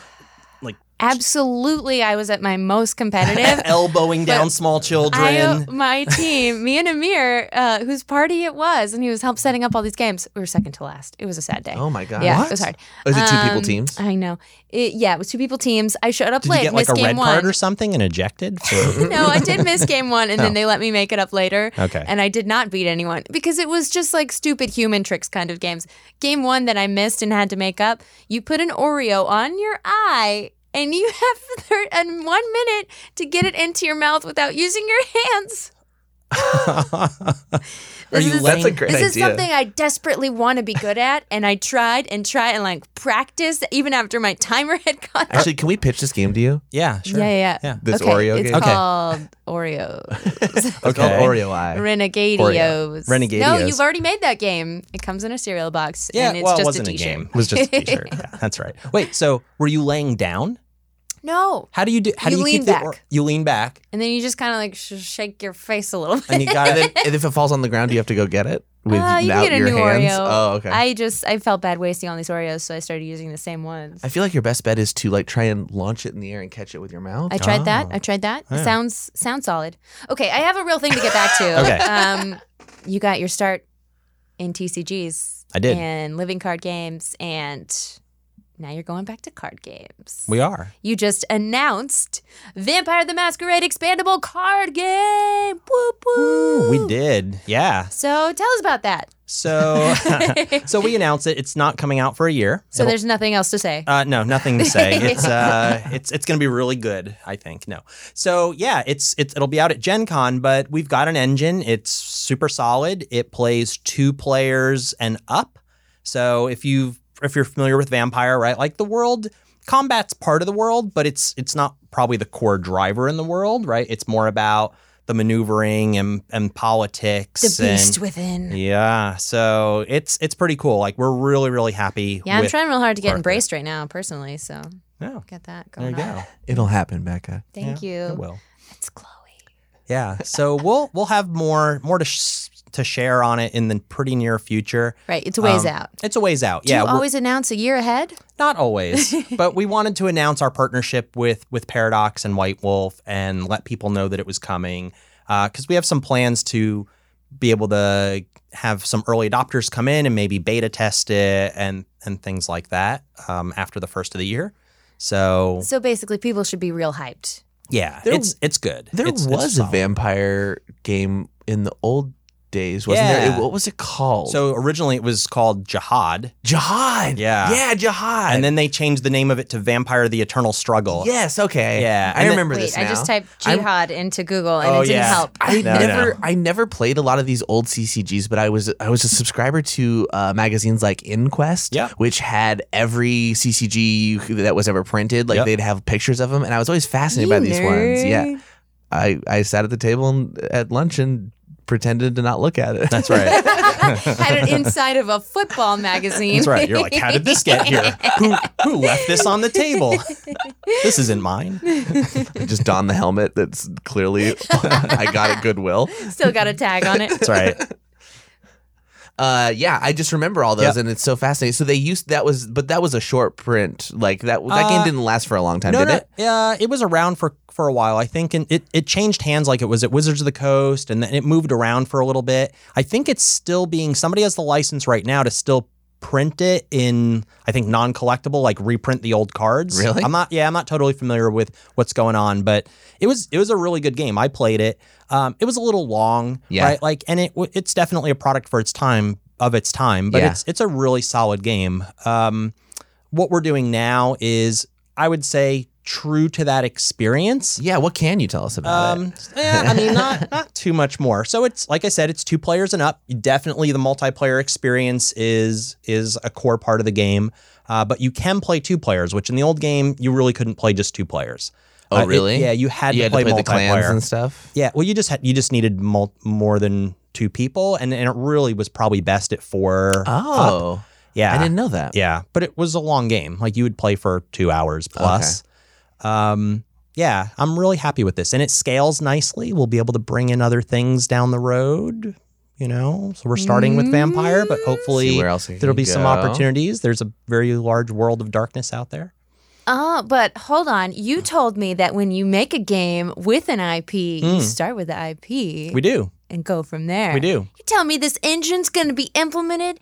Absolutely, I was at my most competitive. elbowing down small children? I, my team, me and Amir, uh, whose party it was, and he was helped setting up all these games. We were second to last. It was a sad day. Oh my god. yeah, What? it was hard. Is it two people Um, teams? I know. It, yeah, it was two people teams. I showed up did late. you get like a game red one. card or something and ejected? For, no, I did miss game one, and then Oh. they let me make it up later. Okay. And I did not beat anyone because it was just like stupid human tricks kind of games. Game one that I missed and had to make up, you put an Oreo on your eye. And you have thir- and one minute to get it into your mouth without using your hands. Are you is- That's a great This is something I desperately want to be good at, and I tried and tried and like practiced even after my timer had gone. up. Actually, can we pitch this game to you? yeah, sure. Yeah, yeah, yeah. Yeah. This okay, Oreo it's game? Okay. called Oreo. It's called Okay. Oreo Eye. Renegadios. Renegadios. No, you've already made that game. It comes in a cereal box. Yeah, and it's well, just it wasn't a a, t-shirt. game. It was just a t-shirt. yeah, that's right. Wait, so were you laying down? No. How do you do? How You do you lean keep the back. or- you lean back And then you just kind of like sh- shake your face a little bit. and you got it. and if it falls on the ground, do you have to go get it with Uh, you can get a your new hands? Oreo. Oh, okay. I, just I felt bad wasting all these Oreos, so I started using the same ones. I feel like your best bet is to like try and launch it in the air and catch it with your mouth. I tried that. Oh. I tried that. Yeah. Sounds sounds solid. Okay, I have a real thing to get back to. Okay. Um, you got your start in TCGs. I did. And living card games, and now you're going back to card games. We are. you just announced Vampire the Masquerade expandable card game. Whoop whoop. We did. Yeah. So tell us about that. So so we announced it. It's not coming out for a year. So It'll- there's nothing else to say. Uh, no, nothing to say. It's uh, it's it's gonna be really good. I think. No. So yeah, it's it's it'll be out at Gen Con, but we've got an engine. It's super solid. It plays two players and up. So if you if you're familiar with Vampire, right, like the world combat's part of the world, but it's it's not probably the core driver in the world, right? It's more about the maneuvering and and politics the beast and within. yeah. So it's it's pretty cool. Like we're really really happy. Yeah, I'm trying real hard to get Arthur. embraced right now, personally. So Yeah. get that going. There you on. go. It'll happen, Becca. Thank Yeah, It will. It's Chloe. Yeah. So we'll we'll have more more to sh- to share on it in the pretty near future. Right, it's a ways Um, out. It's a ways out. Yeah. Do yeah. you always announce a year ahead? not always, but we wanted to announce our partnership with with Paradox and White Wolf and let people know that it was coming because we have some plans to be able to have some early adopters come in and maybe beta test it and and things like that um, after the first of the year. So So basically, people should be real hyped. yeah, There- it's it's good. There It's- it's was a vampire game in the old days, wasn't there? It- what was it called? So originally it was called Jihad, Jihad. Yeah. Yeah, Jihad. and then they changed the name of it to Vampire: The Eternal Struggle. yes, okay. Yeah, I and then- remember Wait, this I just typed I'm- jihad into Google and Oh, it didn't yeah. help. I No, never, no. I never played a lot of these old CCGs, but I was, I was a subscriber to uh, magazines like InQuest, Yeah. which had every CCG that was ever printed. Like Yep. they'd have pictures of them, and I was always fascinated You by these ones. Yeah. I, I sat at the table and, at lunch and pretended to not look at it. That's right. Had it inside of a football magazine. That's right. You're like, how did this get here? Who who left this on the table? This isn't mine. I just don the helmet that's clearly I got at Goodwill. Still got a tag on it. That's right. Uh, yeah, I just remember all those, Yep. and it's so fascinating. So they used that was, but that was a short print. Like that, that Uh, game didn't last for a long time, no, did no. it? Yeah, it was around for for a while. I think, and it it changed hands. Like it was at Wizards of the Coast, and then it moved around for a little bit. I think it's still being. Somebody has the license right now to still print it in I think non-collectible like reprint the old cards. Really? I'm not yeah, I'm not totally familiar with what's going on, but it was it was a really good game. I played it. Um it was a little long, Yeah. right? Like and it it's definitely a product for its time of its time, but Yeah. it's it's a really solid game. Um what we're doing now is I would say true to that experience. Yeah. What can you tell us about it? Um, yeah, I mean, not not too much more. So it's like I said, it's two players and up. Definitely, the multiplayer experience is is a core part of the game. Uh, but you can play two players, which in the old game you really couldn't play just two players. Oh, Uh, it- really? yeah, you had You to had play, to play the clans multiplayer. and stuff. yeah, well, you just had you just needed mul- more than two people, and, and it really was probably best at four. up. Oh, yeah, I didn't know that. yeah, but it was a long game. Like you would play for two hours plus. Um, yeah, I'm really happy with this, and it scales nicely. We'll be able to bring in other things down the road. You know, so we're starting with vampire, but hopefully where else it there'll can be some opportunities. There's a very large world of darkness out there. Oh, but hold on. You told me that when you make a game with an IP, you Mm. start with the IP We do, and go from there. we do. You tell me this engine's going to be implemented?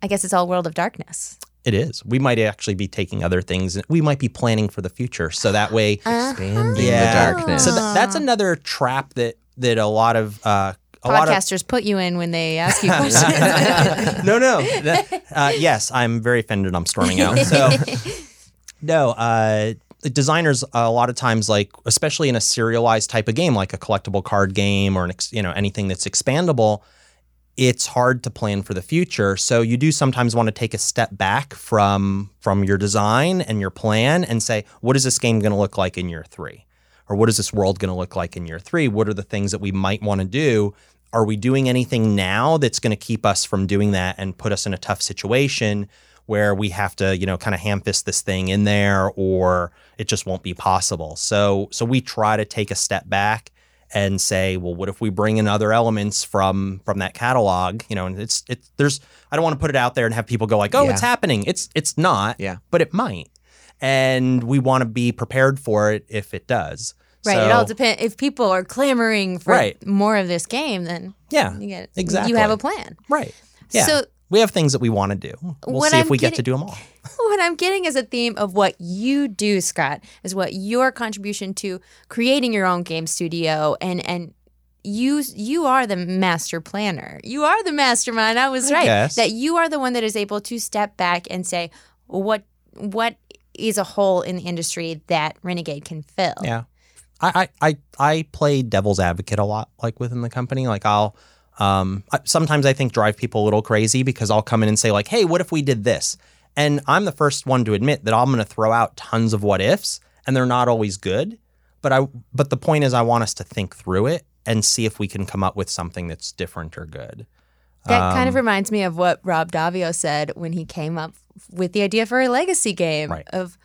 I guess it's all World of Darkness. It is. We might actually be taking other things. We might be planning for the future, so that way Expanding Yeah. the darkness. So th- that's another trap that that a lot of uh, a lot of Podcasters put you in when they ask you questions. no, no. Uh, yes, I'm very offended. I'm storming out. So no, uh, the designers a lot of times like especially in a serialized type of game like a collectible card game or an ex, you know anything that's expandable it's hard to plan for the future. So you do sometimes want to take a step back from from your design and your plan and say what is this game going to look like in year 3 or what is this world going to look like in year 3 what are the things that we might want to do? Are we doing anything now that's going to keep us from doing that and put us in a tough situation where we have to, you know, kind of ham fist this thing in there or it just won't be possible. So so we try to take a step back and say, well, what if we bring in other elements from from that catalog? You know, and it's it's there's I don't want to put it out there and have people go like, oh, Yeah. it's happening. It's it's not, Yeah. but it might. And we want to be prepared for it if it does. Right. So, it all depends. If people are clamoring for Right. more of this game, then Yeah. you get exactly. You have a plan. Right. Yeah. So we have things that we want to do. We'll What see if I'm we get to do them all. what I'm getting is a theme of what you do, Scott, is what your contribution to creating your own game studio and and you you are the master planner. You are the mastermind. I was I right. guess. That you are the one that is able to step back and say what what is a hole in the industry that Renegade can fill. Yeah. I, I, I, I play devil's advocate a lot, like within the company. Like I'll, um, sometimes I think drive people a little crazy because I'll come in and say like, "Hey, what if we did this?" And I'm the first one to admit that I'm going to throw out tons of what ifs, and they're not always good. But I, but the point is, I want us to think through it and see if we can come up with something that's different or good. That kind of Um, reminds me of what Rob Daviau said when he came up with the idea for a legacy game Right. of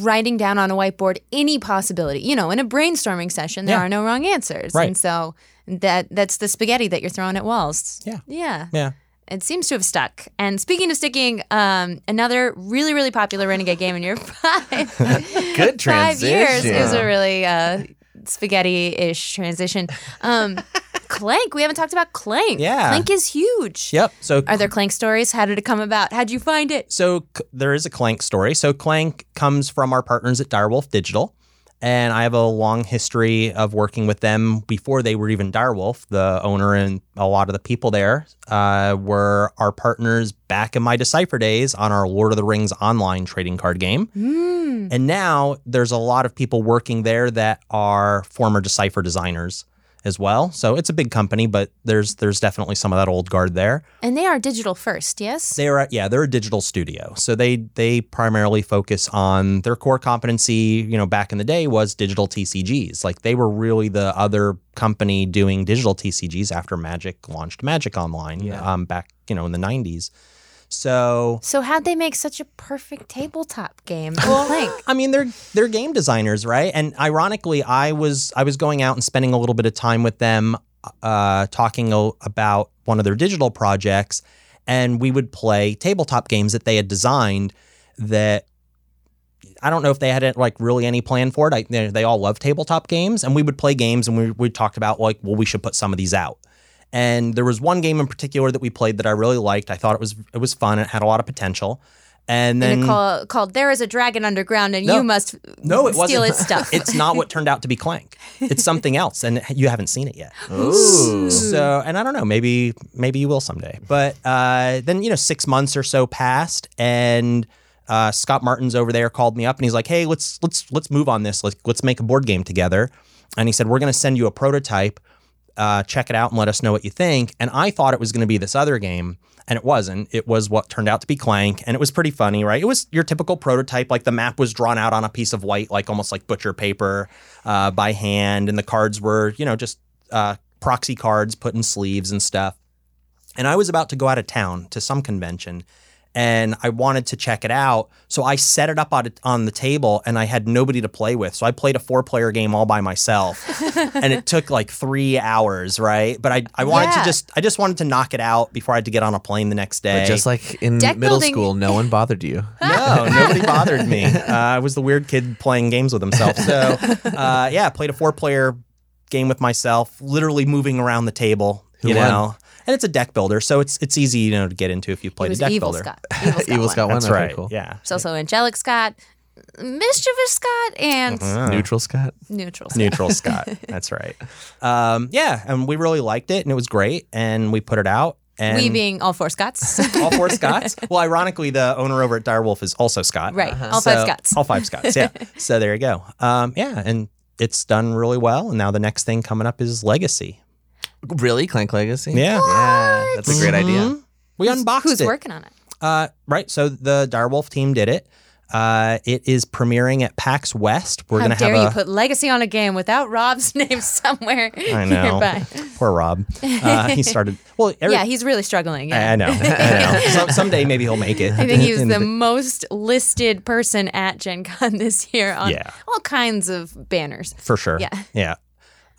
writing down on a whiteboard any possibility. You know, in a brainstorming session, there Yeah. are no wrong answers. Right. And so that that's the spaghetti that you're throwing at walls. Yeah. Yeah. Yeah. It seems to have stuck. And speaking of sticking, um, another really, really popular Renegade game in your five, Good five years is a really uh, spaghetti-ish transition. Um, Clank, we haven't talked about Clank. Yeah. Clank is huge. Yep. So Are there Clank stories? How did it come about? How'd you find it? So c- there is a Clank story. So Clank comes from our partners at Direwolf Digital. And I have a long history of working with them before they were even Direwolf. The owner and a lot of the people there uh, were our partners back in my Decipher days on our Lord of the Rings online trading card game. Mm. And now there's a lot of people working there that are former Decipher designers as well. So it's a big company, but there's there's definitely some of that old guard there. And they are digital first, yes? They're a- yeah, they're a digital studio. So they they primarily focus on their core competency, you know, back in the day was digital TCGs. Like they were really the other company doing digital TCGs after Magic launched Magic Online Yeah. um back, you know, in the 90s. So so how'd they make such a perfect tabletop game? Well. I mean, they're they're game designers, right? And ironically, I was I was going out and spending a little bit of time with them, uh, talking a, about one of their digital projects, and we would play tabletop games that they had designed. That I don't know if they had like really any plan for it. I, they, they all love tabletop games, and we would play games, and we we talked about like, well, we should put some of these out. And there was one game in particular that we played that I really liked. I thought it was it was fun. It had a lot of potential. And then And call, called There is a Dragon Underground and No. you must no, it steal wasn't. its stuff. it's not what turned out to be Clank. It's something else, and you haven't seen it yet. Ooh. So, and I don't know, maybe maybe you will someday. But uh, then you know, six months or so passed, and uh, Scott Martins over there called me up, and he's like, "Hey, let's let's let's move on this. Let's let's make a board game together." And he said, "We're going to send you a prototype. Uh, check it out and let us know what you think." And I thought it was going to be this other game. And it wasn't. It was what turned out to be Clank, and it was pretty funny, right? It was your typical prototype. Like the map was drawn out on a piece of white, like almost like butcher paper, uh, by hand, and the cards were, you know, just uh, proxy cards put in sleeves and stuff. And I was about to go out of town to some convention and I wanted to check it out. So I set it up on, on the table and I had nobody to play with. So I played a four player game all by myself and it took like three hours, right? But I, I wanted Yeah. to just, I just wanted to knock it out before I had to get on a plane the next day. But just like in Deck middle building- school, no one bothered you. no, nobody bothered me. Uh, I was the weird kid playing games with himself. So, uh, yeah, played a four player game with myself, literally moving around the table. Who you know, and it's a deck builder, so it's it's easy you know to get into if you it played a deck Evil builder. Scott. Evil Scott. Evil. Scott one. That's Okay, right. Cool. Yeah. There's also Angelic Scott, Mischievous Scott, and Uh, Neutral Scott. Neutral Scott. Neutral Scott. That's right. Um, yeah, and we really liked it, and it was great, and we put it out, And we being all four Scots. all four Scots. Well, ironically, the owner over at Direwolf is also Scott. right. All five So- Scots. All five Scots. Yeah. so there you go. Um, yeah, and it's done really well. And now the next thing coming up is Legacy. Really, Clank Legacy? Yeah. yeah, that's a great idea. Mhm. We unboxed it. Who's it. working on it? Uh, right. So the Direwolf team did it. Uh, it is premiering at PAX West. We're How gonna dare have you a put Legacy on a game without Rob's name somewhere I know. nearby? poor Rob. Uh, he started. Well, every, yeah, he's really struggling. I, Yeah. I know. I know. Some, someday maybe he'll make it. I think he was In the most listed person at Gen Con this year on Yeah. all kinds of banners. for sure. Yeah. Yeah.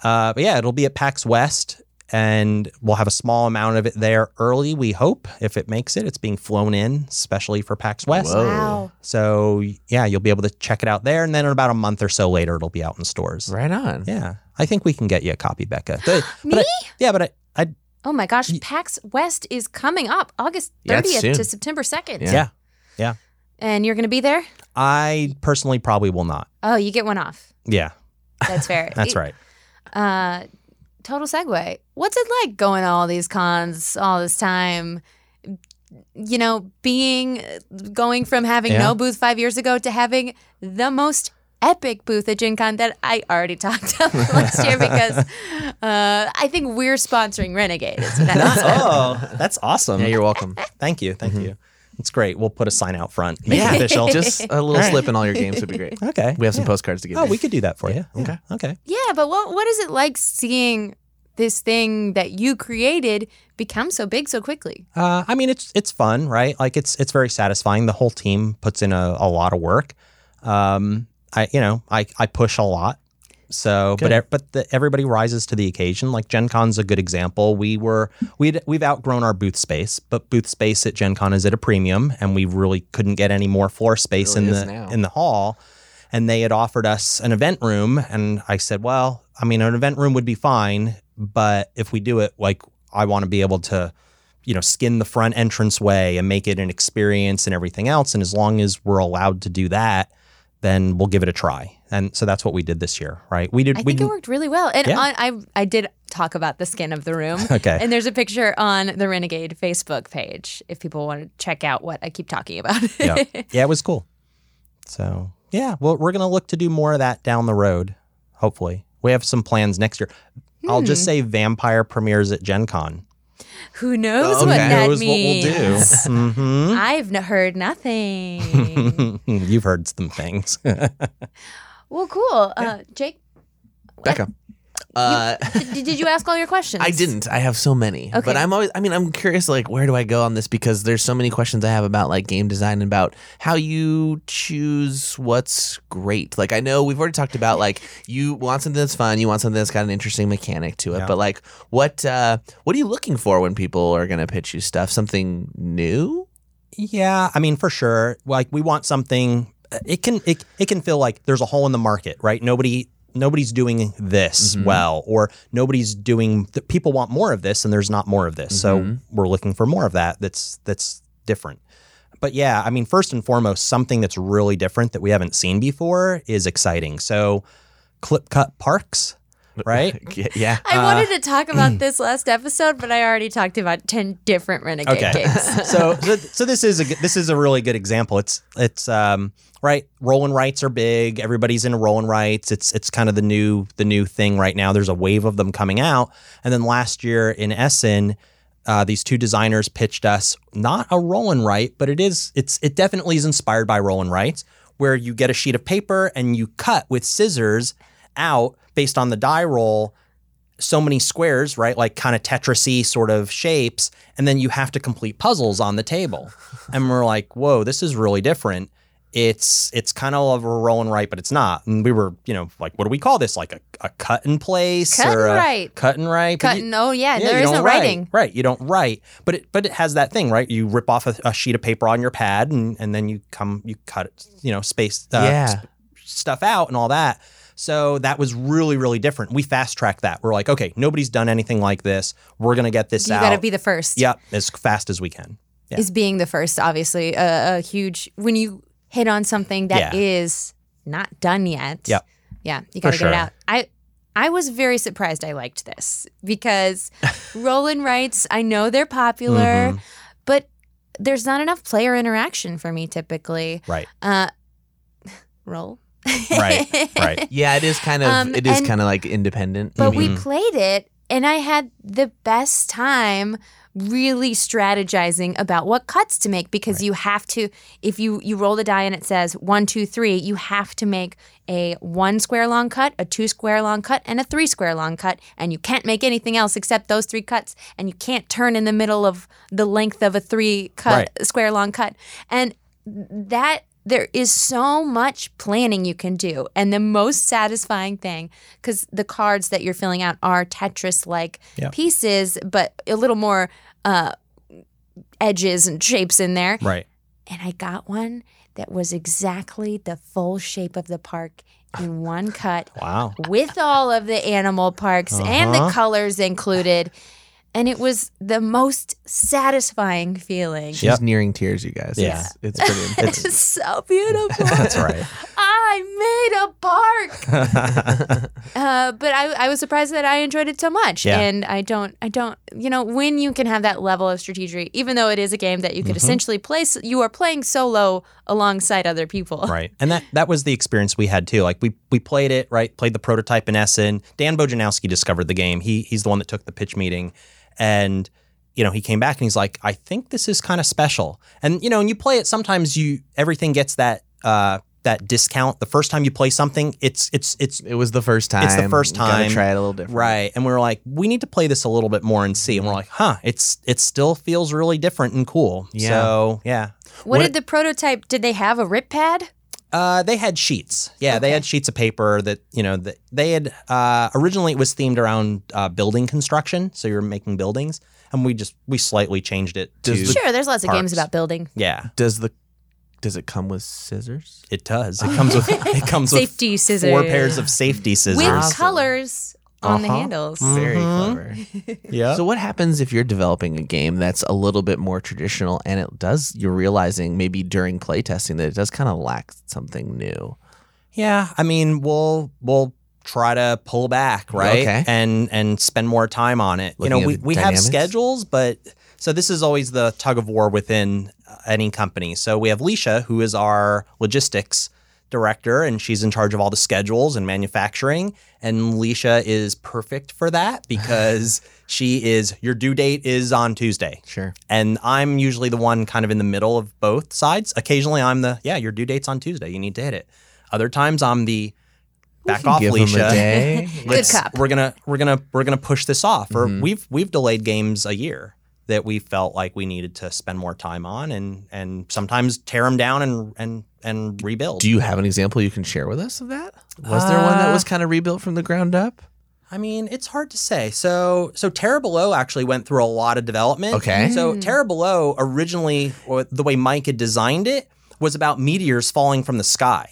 Uh, but yeah, it'll be at PAX West, and we'll have a small amount of it there early. We hope if it makes it, it's being flown in, especially for PAX West. Whoa. Wow. So yeah, you'll be able to check it out there, and then in about a month or so later, it'll be out in stores. Right on. Yeah, I think we can get you a copy, Becca. But- but I- Me? yeah, but I, I Oh my gosh, PAX West is coming up August 30th soon. to September 2nd. Yeah. yeah, And you're going to be there? I personally probably will not. Oh, you get one off. Yeah, That's fair. that's right. Uh, total segue. What's it like going to all these cons all this time? You know, being going from having Yeah. no booth five years ago to having the most epic booth at Gen Con that I already talked about last year because uh, I think we're sponsoring Renegade. Is what I was saying. oh, that's awesome. Yeah, you're welcome. Thank you, thank you. It's great. We'll put a sign out front. Make yeah, it official. Just a little right. slip in all your games would be great. okay. We have some Yeah. postcards to give Oh, you. we could do that for you. Okay. Yeah. Okay. yeah, but what what is it like seeing this thing that you created become so big so quickly? Uh, I mean, it's it's fun, right? Like it's it's very satisfying. The whole team puts in a, a lot of work. Um, I you know I I push a lot. So, but but the, everybody rises to the occasion. Like Gen Con's a good example. We were we we've outgrown our booth space, but booth space at Gen Con is at a premium, and we really couldn't get any more floor space Really in the now. in the hall. And they had offered us an event room, and I said, well, I mean, an event room would be fine, but if we do it, like I want to be able to you know, skin the front entrance way and make it an experience and everything else. And as long as we're allowed to do that, then we'll give it a try. And so that's what we did this year, right? We did. I we think it didn't- worked really well. And Yeah. on, I I did talk about the skin of the room. Okay. And there's a picture on the Renegade Facebook page if people want to check out what I keep talking about. yeah, yeah, it was cool. So yeah, well, we're gonna look to do more of that down the road. Hopefully, we have some plans next year. I'll just hmm. say Vampire premieres at Gen Con. Who knows Okay. what that Knows means? what we'll do. hmm I've n- heard nothing. You've heard some things. well, cool. Uh, Jake, Becca. Uh, did, did you ask all your questions? I didn't. I have so many. Okay. But I'm always I mean, I'm curious like where do I go on this because there's so many questions I have about like game design and about how you choose what's great. Like I know we've already talked about like you want something that's fun, you want something that's got an interesting mechanic to it. Yeah. But like what uh what are you looking for when people are going to pitch you stuff? Something new? Yeah, I mean for sure. Like we want something. It can it, it can feel like there's a hole in the market, right? Nobody nobody's doing this Mhm. well, or nobody's doing. The, people want more of this, and there's not more of this. So Mhm. we're looking for more of that. That's that's different. But yeah, I mean, first and foremost, something that's really different that we haven't seen before is exciting. So, clip cut parks, right? yeah. I Uh, wanted to talk about this last episode, but I already talked about 10 different Renegade Okay. games. so, so so this is a g- this is a really good example. It's it's um right. Roll and rights are big. Everybody's into roll and rights. It's it's kind of the new the new thing right now. There's a wave of them coming out. And then last year in Essen, uh, these two designers pitched us not a roll and write, but it is it's it definitely is inspired by roll and rights, where you get a sheet of paper and you cut with scissors out based on the die roll so many squares, right? Like kind of Tetrisy sort of shapes, and then you have to complete puzzles on the table. and we're like, whoa, this is really different. It's it's kind of a roll and write, but it's not. And we were, you know, like, what do we call this? Like a, a cut and place Cut or and a write. cut and write? You- Cutting, oh, yeah, yeah, there is no write. writing. Right, you don't write, but it but it has that thing, right? You rip off a, a sheet of paper on your pad, and and then you come you cut it, you know, space uh, Yeah. sp- stuff out and all that. So that was really really different. We fast tracked that. We're like, okay, nobody's done anything like this. We're gonna get this You out. You got to be the first. yep, as fast as we can. Yeah. Is being the first, obviously, a, a huge, when you hit on something that Yeah. is not done yet. Yep. Yeah, you got to sure. get it out. I, I was very surprised I liked this because roll and writes, I know they're popular, Mhm. but there's not enough player interaction for me typically. Right. Uh, roll. Right, right. Yeah, it is kind of Um, it is kind of like independent. But we Mhm. played it and I had the best time really strategizing about what cuts to make because you have to if you you roll the die and it says one two three you have to make a one square long cut a two square long cut and a three square long cut and you can't make anything else except those three cuts and you can't turn in the middle of the length of a three cut square long cut and that there is so much planning you can do and the most satisfying thing because the cards that you're filling out are tetris like Yep. pieces but a little more uh, edges and shapes in there Right. and i got one that was exactly the full shape of the park in one cut Wow. with all of the animal parks and the Uh-huh. colors included and it was the most satisfying feeling She's Yep. nearing tears, you guys. Yeah. It's, it's pretty intense. it's so beautiful That's right. I made a park. uh, but I, I was surprised that I enjoyed it so much. Yeah. And I don't, I don't, you know, when you can have that level of strategy, even though it is a game that you could Mm-hmm. essentially play, you are playing solo alongside other people. right. And that that was the experience we had too. Like we we played it, right? Played the prototype in Essen. Dan Bojanowski discovered the game. He he's the one that took the pitch meeting and you know, he came back and he's like, "I think this is kind of special." And you know, and you play it sometimes you everything gets that uh that discount. The first time you play something, it's it's it's It was the first time. It's the first time. try it a little different. Right. And we were like, we need to play this a little bit more and see. And we're like, huh, it's it still feels really different and cool. Yeah. So yeah. What, What- did the prototype? Did they have a rip pad? Uh, they had sheets. Yeah, they had sheets of paper that you know that they had. Uh, originally, it was themed around uh, building construction, so you're making buildings, and we just we slightly changed it to. Does the- Sure, there's lots of games about building. yeah, Does the does it come with scissors? it does. It comes with it comes Safety with scissors. four pairs of safety scissors. With Awesome. colors on the Uh-huh. handles. Very Mhm. clever. yeah. So what happens if you're developing a game that's a little bit more traditional and it does you're realizing maybe during playtesting that it does kind of lack something new? Yeah, I mean, we'll we'll try to pull back, right? Okay. And and spend more time on it. you know, Looking we, at we have schedules, but so this is always the tug of war within uh, any company. So we have Leisha, who is our logistics director, and she's in charge of all the schedules and manufacturing. And Leisha is perfect for that because she is your due date is on Tuesday. Sure. And I'm usually the one kind of in the middle of both sides. Occasionally, I'm the yeah, your due date's on Tuesday. You need to hit it. Other times, I'm the back can off, give 'em a Leisha. day. Good cop. We're gonna we're gonna we're gonna push this off. Or Mhm. we've we've delayed games a year that we felt like we needed to spend more time on, and and sometimes tear them down and and and rebuild. Do you have an example you can share with us of that? Was there one that Uh, was kind of rebuilt from the ground up? I mean, it's hard to say. So, so Terror Below actually went through a lot of development. Okay. So Mm. Terror Below originally, or the way Mike had designed it, was about meteors falling from the sky.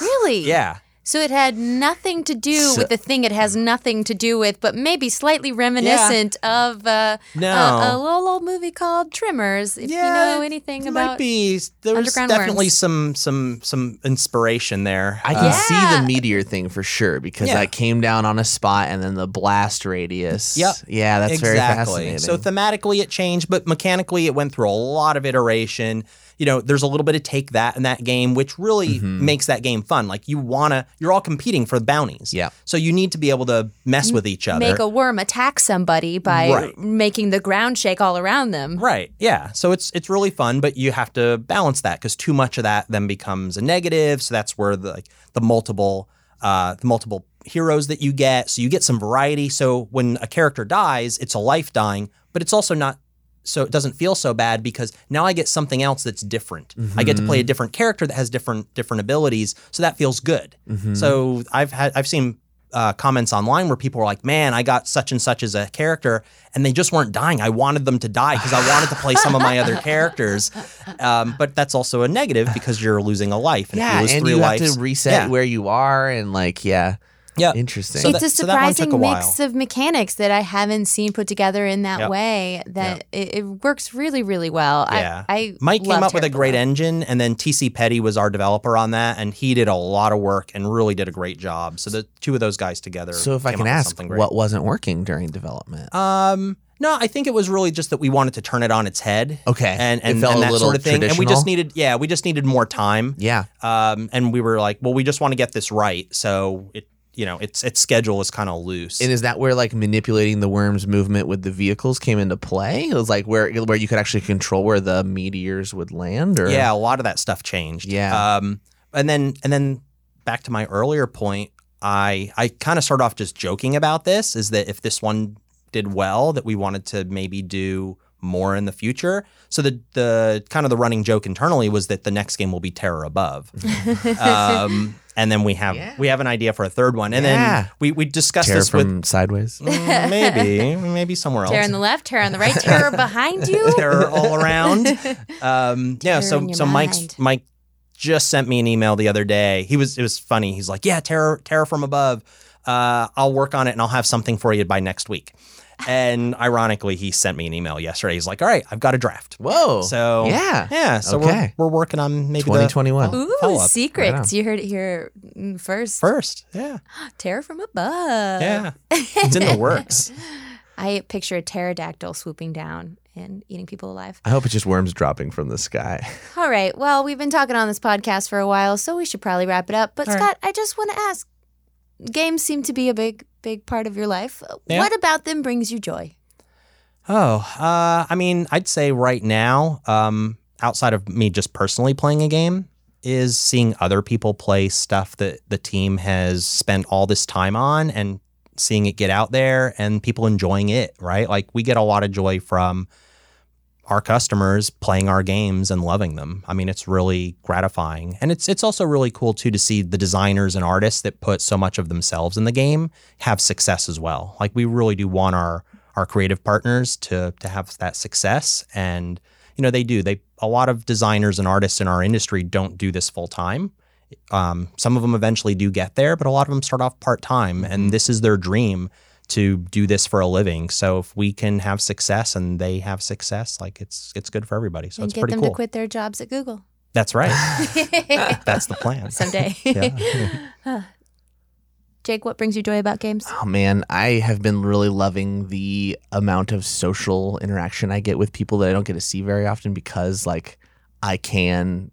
Really? Yeah. So it had nothing to do So- with the thing it has nothing to do with, but maybe slightly reminiscent of uh, No. a, a little old movie called Tremors. If you know anything There about might be there was underground definitely worms. some some some inspiration there. I can Uh, see the meteor thing for sure because Yeah. that came down on a spot and then the blast radius. Yep. Yeah, that's very exactly. fascinating. So thematically it changed, but mechanically it went through a lot of iteration. You know, there's a little bit of take that in that game, which really Mhm. makes that game fun. Like you wanna, you're all competing for bounties. Yeah. So you need to be able to mess with each other. make a worm attack somebody by Right. making the ground shake all around them. Right. Yeah. So it's it's really fun, but you have to balance that because too much of that then becomes a negative. So that's where the like the multiple uh the multiple heroes that you get. So you get some variety. So when a character dies, it's a life dying, but it's also not so it doesn't feel so bad because now I get something else that's different. I get to play a different character that has different different abilities. So that feels good. Mhm. So I've had I've seen uh, comments online where people are like, "Man, I got such and such as a character, and they just weren't dying. I wanted them to die because I wanted to play some of my other characters." Um, but that's also a negative because you're losing a life. And if yeah, you lose and three you lives, have to reset yeah. where you are and like yeah. Yeah. Interesting. So it's that- a so that one took surprising a mix of mechanics that I haven't seen put together in that Yep. way. That it, it works really, really well. Yeah. I, I Mike came up with a great Below. engine, and then TC Petty was our developer on that, and he did a lot of work and really did a great job. So the two of those guys together. so if I can ask, what wasn't working during development? Um, no, I think it was really just that we wanted to turn it on its head. Okay. And It and, felt and a that little sort of thing. And we just needed yeah, we just needed more time. yeah. Um, and we were like, well, we just want to get this right. So it you know, its its schedule is kind of loose. And is that where like manipulating the worm's movement with the vehicles came into play? It was like where where you could actually control where the meteors would land, or Yeah, a lot of that stuff changed. Yeah. Um, and then and then back to my earlier point, I I kind of started off just joking about this. Is that if this one did well, that we wanted to maybe do more in the future. So the the kind of the running joke internally was that the next game will be Terror Above. um, and then we have Yeah. we have an idea for a third one. And Yeah. then we we discussed terror this with sideways. Mm, maybe maybe somewhere else. Terror on the left, terror on the right, terror behind you. terror all around. Um, yeah, Terror so in your so Mike's. Mike just sent me an email the other day. He was it was funny. He's like, "Yeah, terror terror from above. Uh, I'll work on it and I'll have something for you by next week." And ironically, he sent me an email yesterday. He's like, "All right, I've got a draft." Whoa. So yeah. yeah, so Okay. we're we're working on maybe the 2021. Ooh, Follow-up. secrets. You heard it here mm, first. first. Yeah, Terror from above. yeah, it's in the works. I picture a pterodactyl swooping down and eating people alive. I hope it's just worms dropping from the sky. All right. Well, we've been talking on this podcast for a while, so we should probably wrap it up. But All right. Scott, I just want to ask games seem to be a big, big part of your life. Yeah. What about them brings you joy? Oh, uh, I mean, I'd say right now, um, outside of me just personally playing a game, is seeing other people play stuff that the team has spent all this time on and seeing it get out there and people enjoying it, right? Like we get a lot of joy from our customers playing our games and loving them. I mean, it's really gratifying. And it's it's also really cool too to see the designers and artists that put so much of themselves in the game have success as well. Like we really do want our our creative partners to to have that success and you know they do. They a lot of designers and artists in our industry don't do this full time. Um, some of them eventually do get there, but a lot of them start off part time, and this is their dream to do this for a living. So if we can have success and they have success, like it's it's good for everybody. So and it's get pretty them cool. to quit their jobs at Google That's right. That's the plan. someday. Yeah. Jake, what brings you joy about games? Oh man, I have been really loving the amount of social interaction I get with people that I don't get to see very often because like I can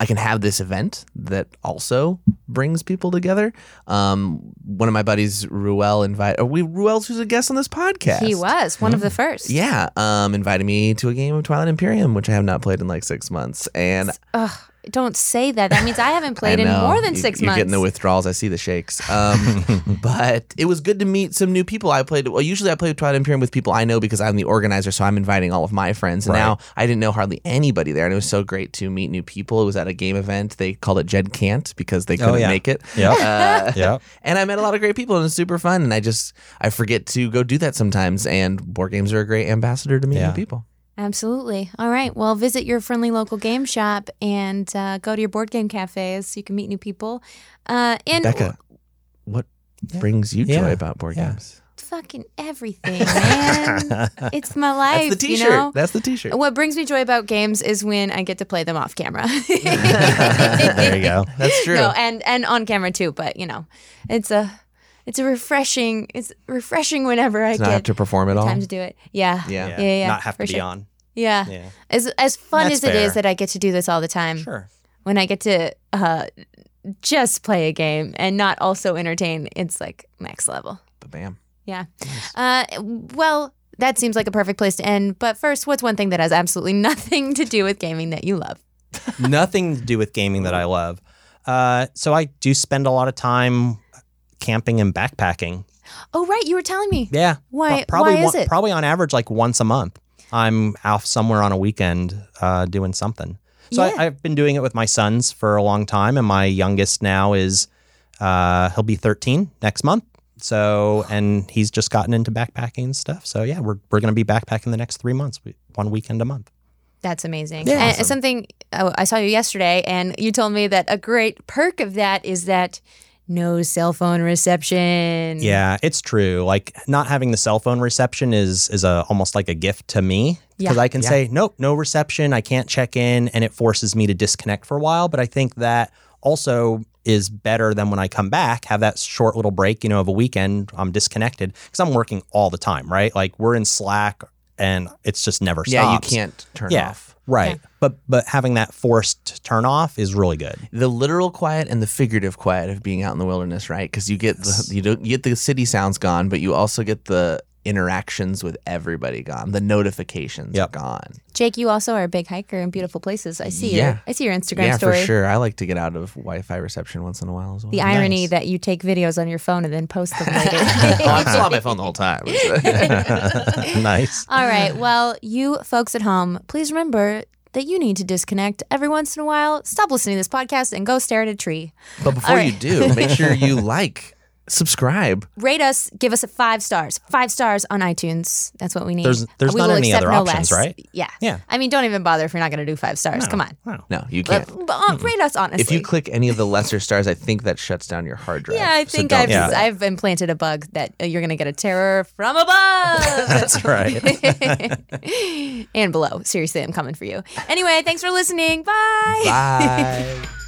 I can have this event that also brings people together. Um, one of my buddies, Ruel, invite. Are we Ruel's who's a guest on this podcast? He was one of the first. Yeah, um, invited me to a game of Twilight Imperium, which I have not played in like six months, and Ugh, don't say that. That means I haven't played I in more than You- 6 you're months. getting the withdrawals. I see the shakes. Um, but it was good to meet some new people. I played. Well, usually I play Twilight Imperium with people I know because I'm the organizer, so I'm inviting all of my friends. And Right. now I didn't know hardly anybody there, and it was so great to meet new people. It was at a game event. They called it Gen Can't because they couldn't Oh, yeah. make it. Yeah, Uh, Yep. and I met a lot of great people, and it was super fun. And I just I forget to go do that sometimes. And board games are a great ambassador to meet Yeah. new people. Absolutely. All right. Well, visit your friendly local game shop and uh, go to your board game cafes so you can meet new people. Uh, and Becca, what brings you joy Yeah. about board Yeah. games? fucking everything, man. it's my life. That's the T-shirt. You know? That's the T-shirt. What brings me joy about games is when I get to play them off camera. there you go. That's true. No, and and on camera too. But you know, it's a it's a refreshing. It's refreshing whenever I to not have to perform at all. time to do it. Yeah, Yeah. yeah, yeah. Not have to be sure. on. Yeah. Yeah. As as fun That's as it is fair. that I get to do this all the time. Sure. When I get to uh, just play a game and not also entertain, it's like next level. But bam. Yeah. Uh, well, that seems like a perfect place to end. But first, what's one thing that has absolutely nothing to do with gaming that you love? Nothing to do with gaming that I love. Uh, so I do spend a lot of time camping and backpacking. Oh, right. You were telling me. Yeah. Why- probably why is one- it? Probably on average, like once a month. I'm off somewhere on a weekend uh, doing something. So Yeah. I, I've been doing it with my sons for a long time, and my youngest now is uh, he'll be 13 next month. So and he's just gotten into backpacking and stuff. So yeah, we're we're gonna be backpacking the next three months, one weekend a month. That's amazing. Yeah. And Awesome. something oh, I saw you yesterday, and you told me that a great perk of that is that no cell phone reception. Yeah, it's true. Like not having the cell phone reception is is a almost like a gift to me because Yeah. I can say nope, no reception. I can't check in, and it forces me to disconnect for a while. But I think that also is better than when I come back, have that short little break, you know, of a weekend. I'm disconnected because I'm working all the time, right? Like we're in Slack, and it's just never stops. Yeah, you can't turn Yeah. off. Right, but but having that forced turn off is really good. The literal quiet and the figurative quiet of being out in the wilderness, right? Because you get the you don't you get the city sounds gone, but you also get the interactions with everybody gone. The notifications Yep. are gone. Jake, you also are a big hiker in beautiful places. I see Yeah. your I see your Instagram yeah, story. for sure. I like to get out of Wi-Fi reception once in a while as well. The irony that you take videos on your phone and then post them later. oh, I'm still on my phone the whole time. nice. All right. Well, you folks at home, please remember that you need to disconnect every once in a while. Stop listening to this podcast and go stare at a tree. but before All right. you do, make sure you like, subscribe. Rate us. Give us a five stars. Five stars on iTunes. That's what we need. There's- there's we not any other no options, less. right? Yeah. Yeah. I mean, don't even bother if you're not going to do five stars. Come on. Oh. No, you can't. but, uh, rate us honestly. If you click any of the lesser stars, I think that shuts down your hard drive. yeah, I think don't I've Yeah. I've implanted a bug that uh, you're going to get a terror from above. That's right. and below. Seriously, I'm coming for you. Anyway, thanks for listening. Bye. Bye.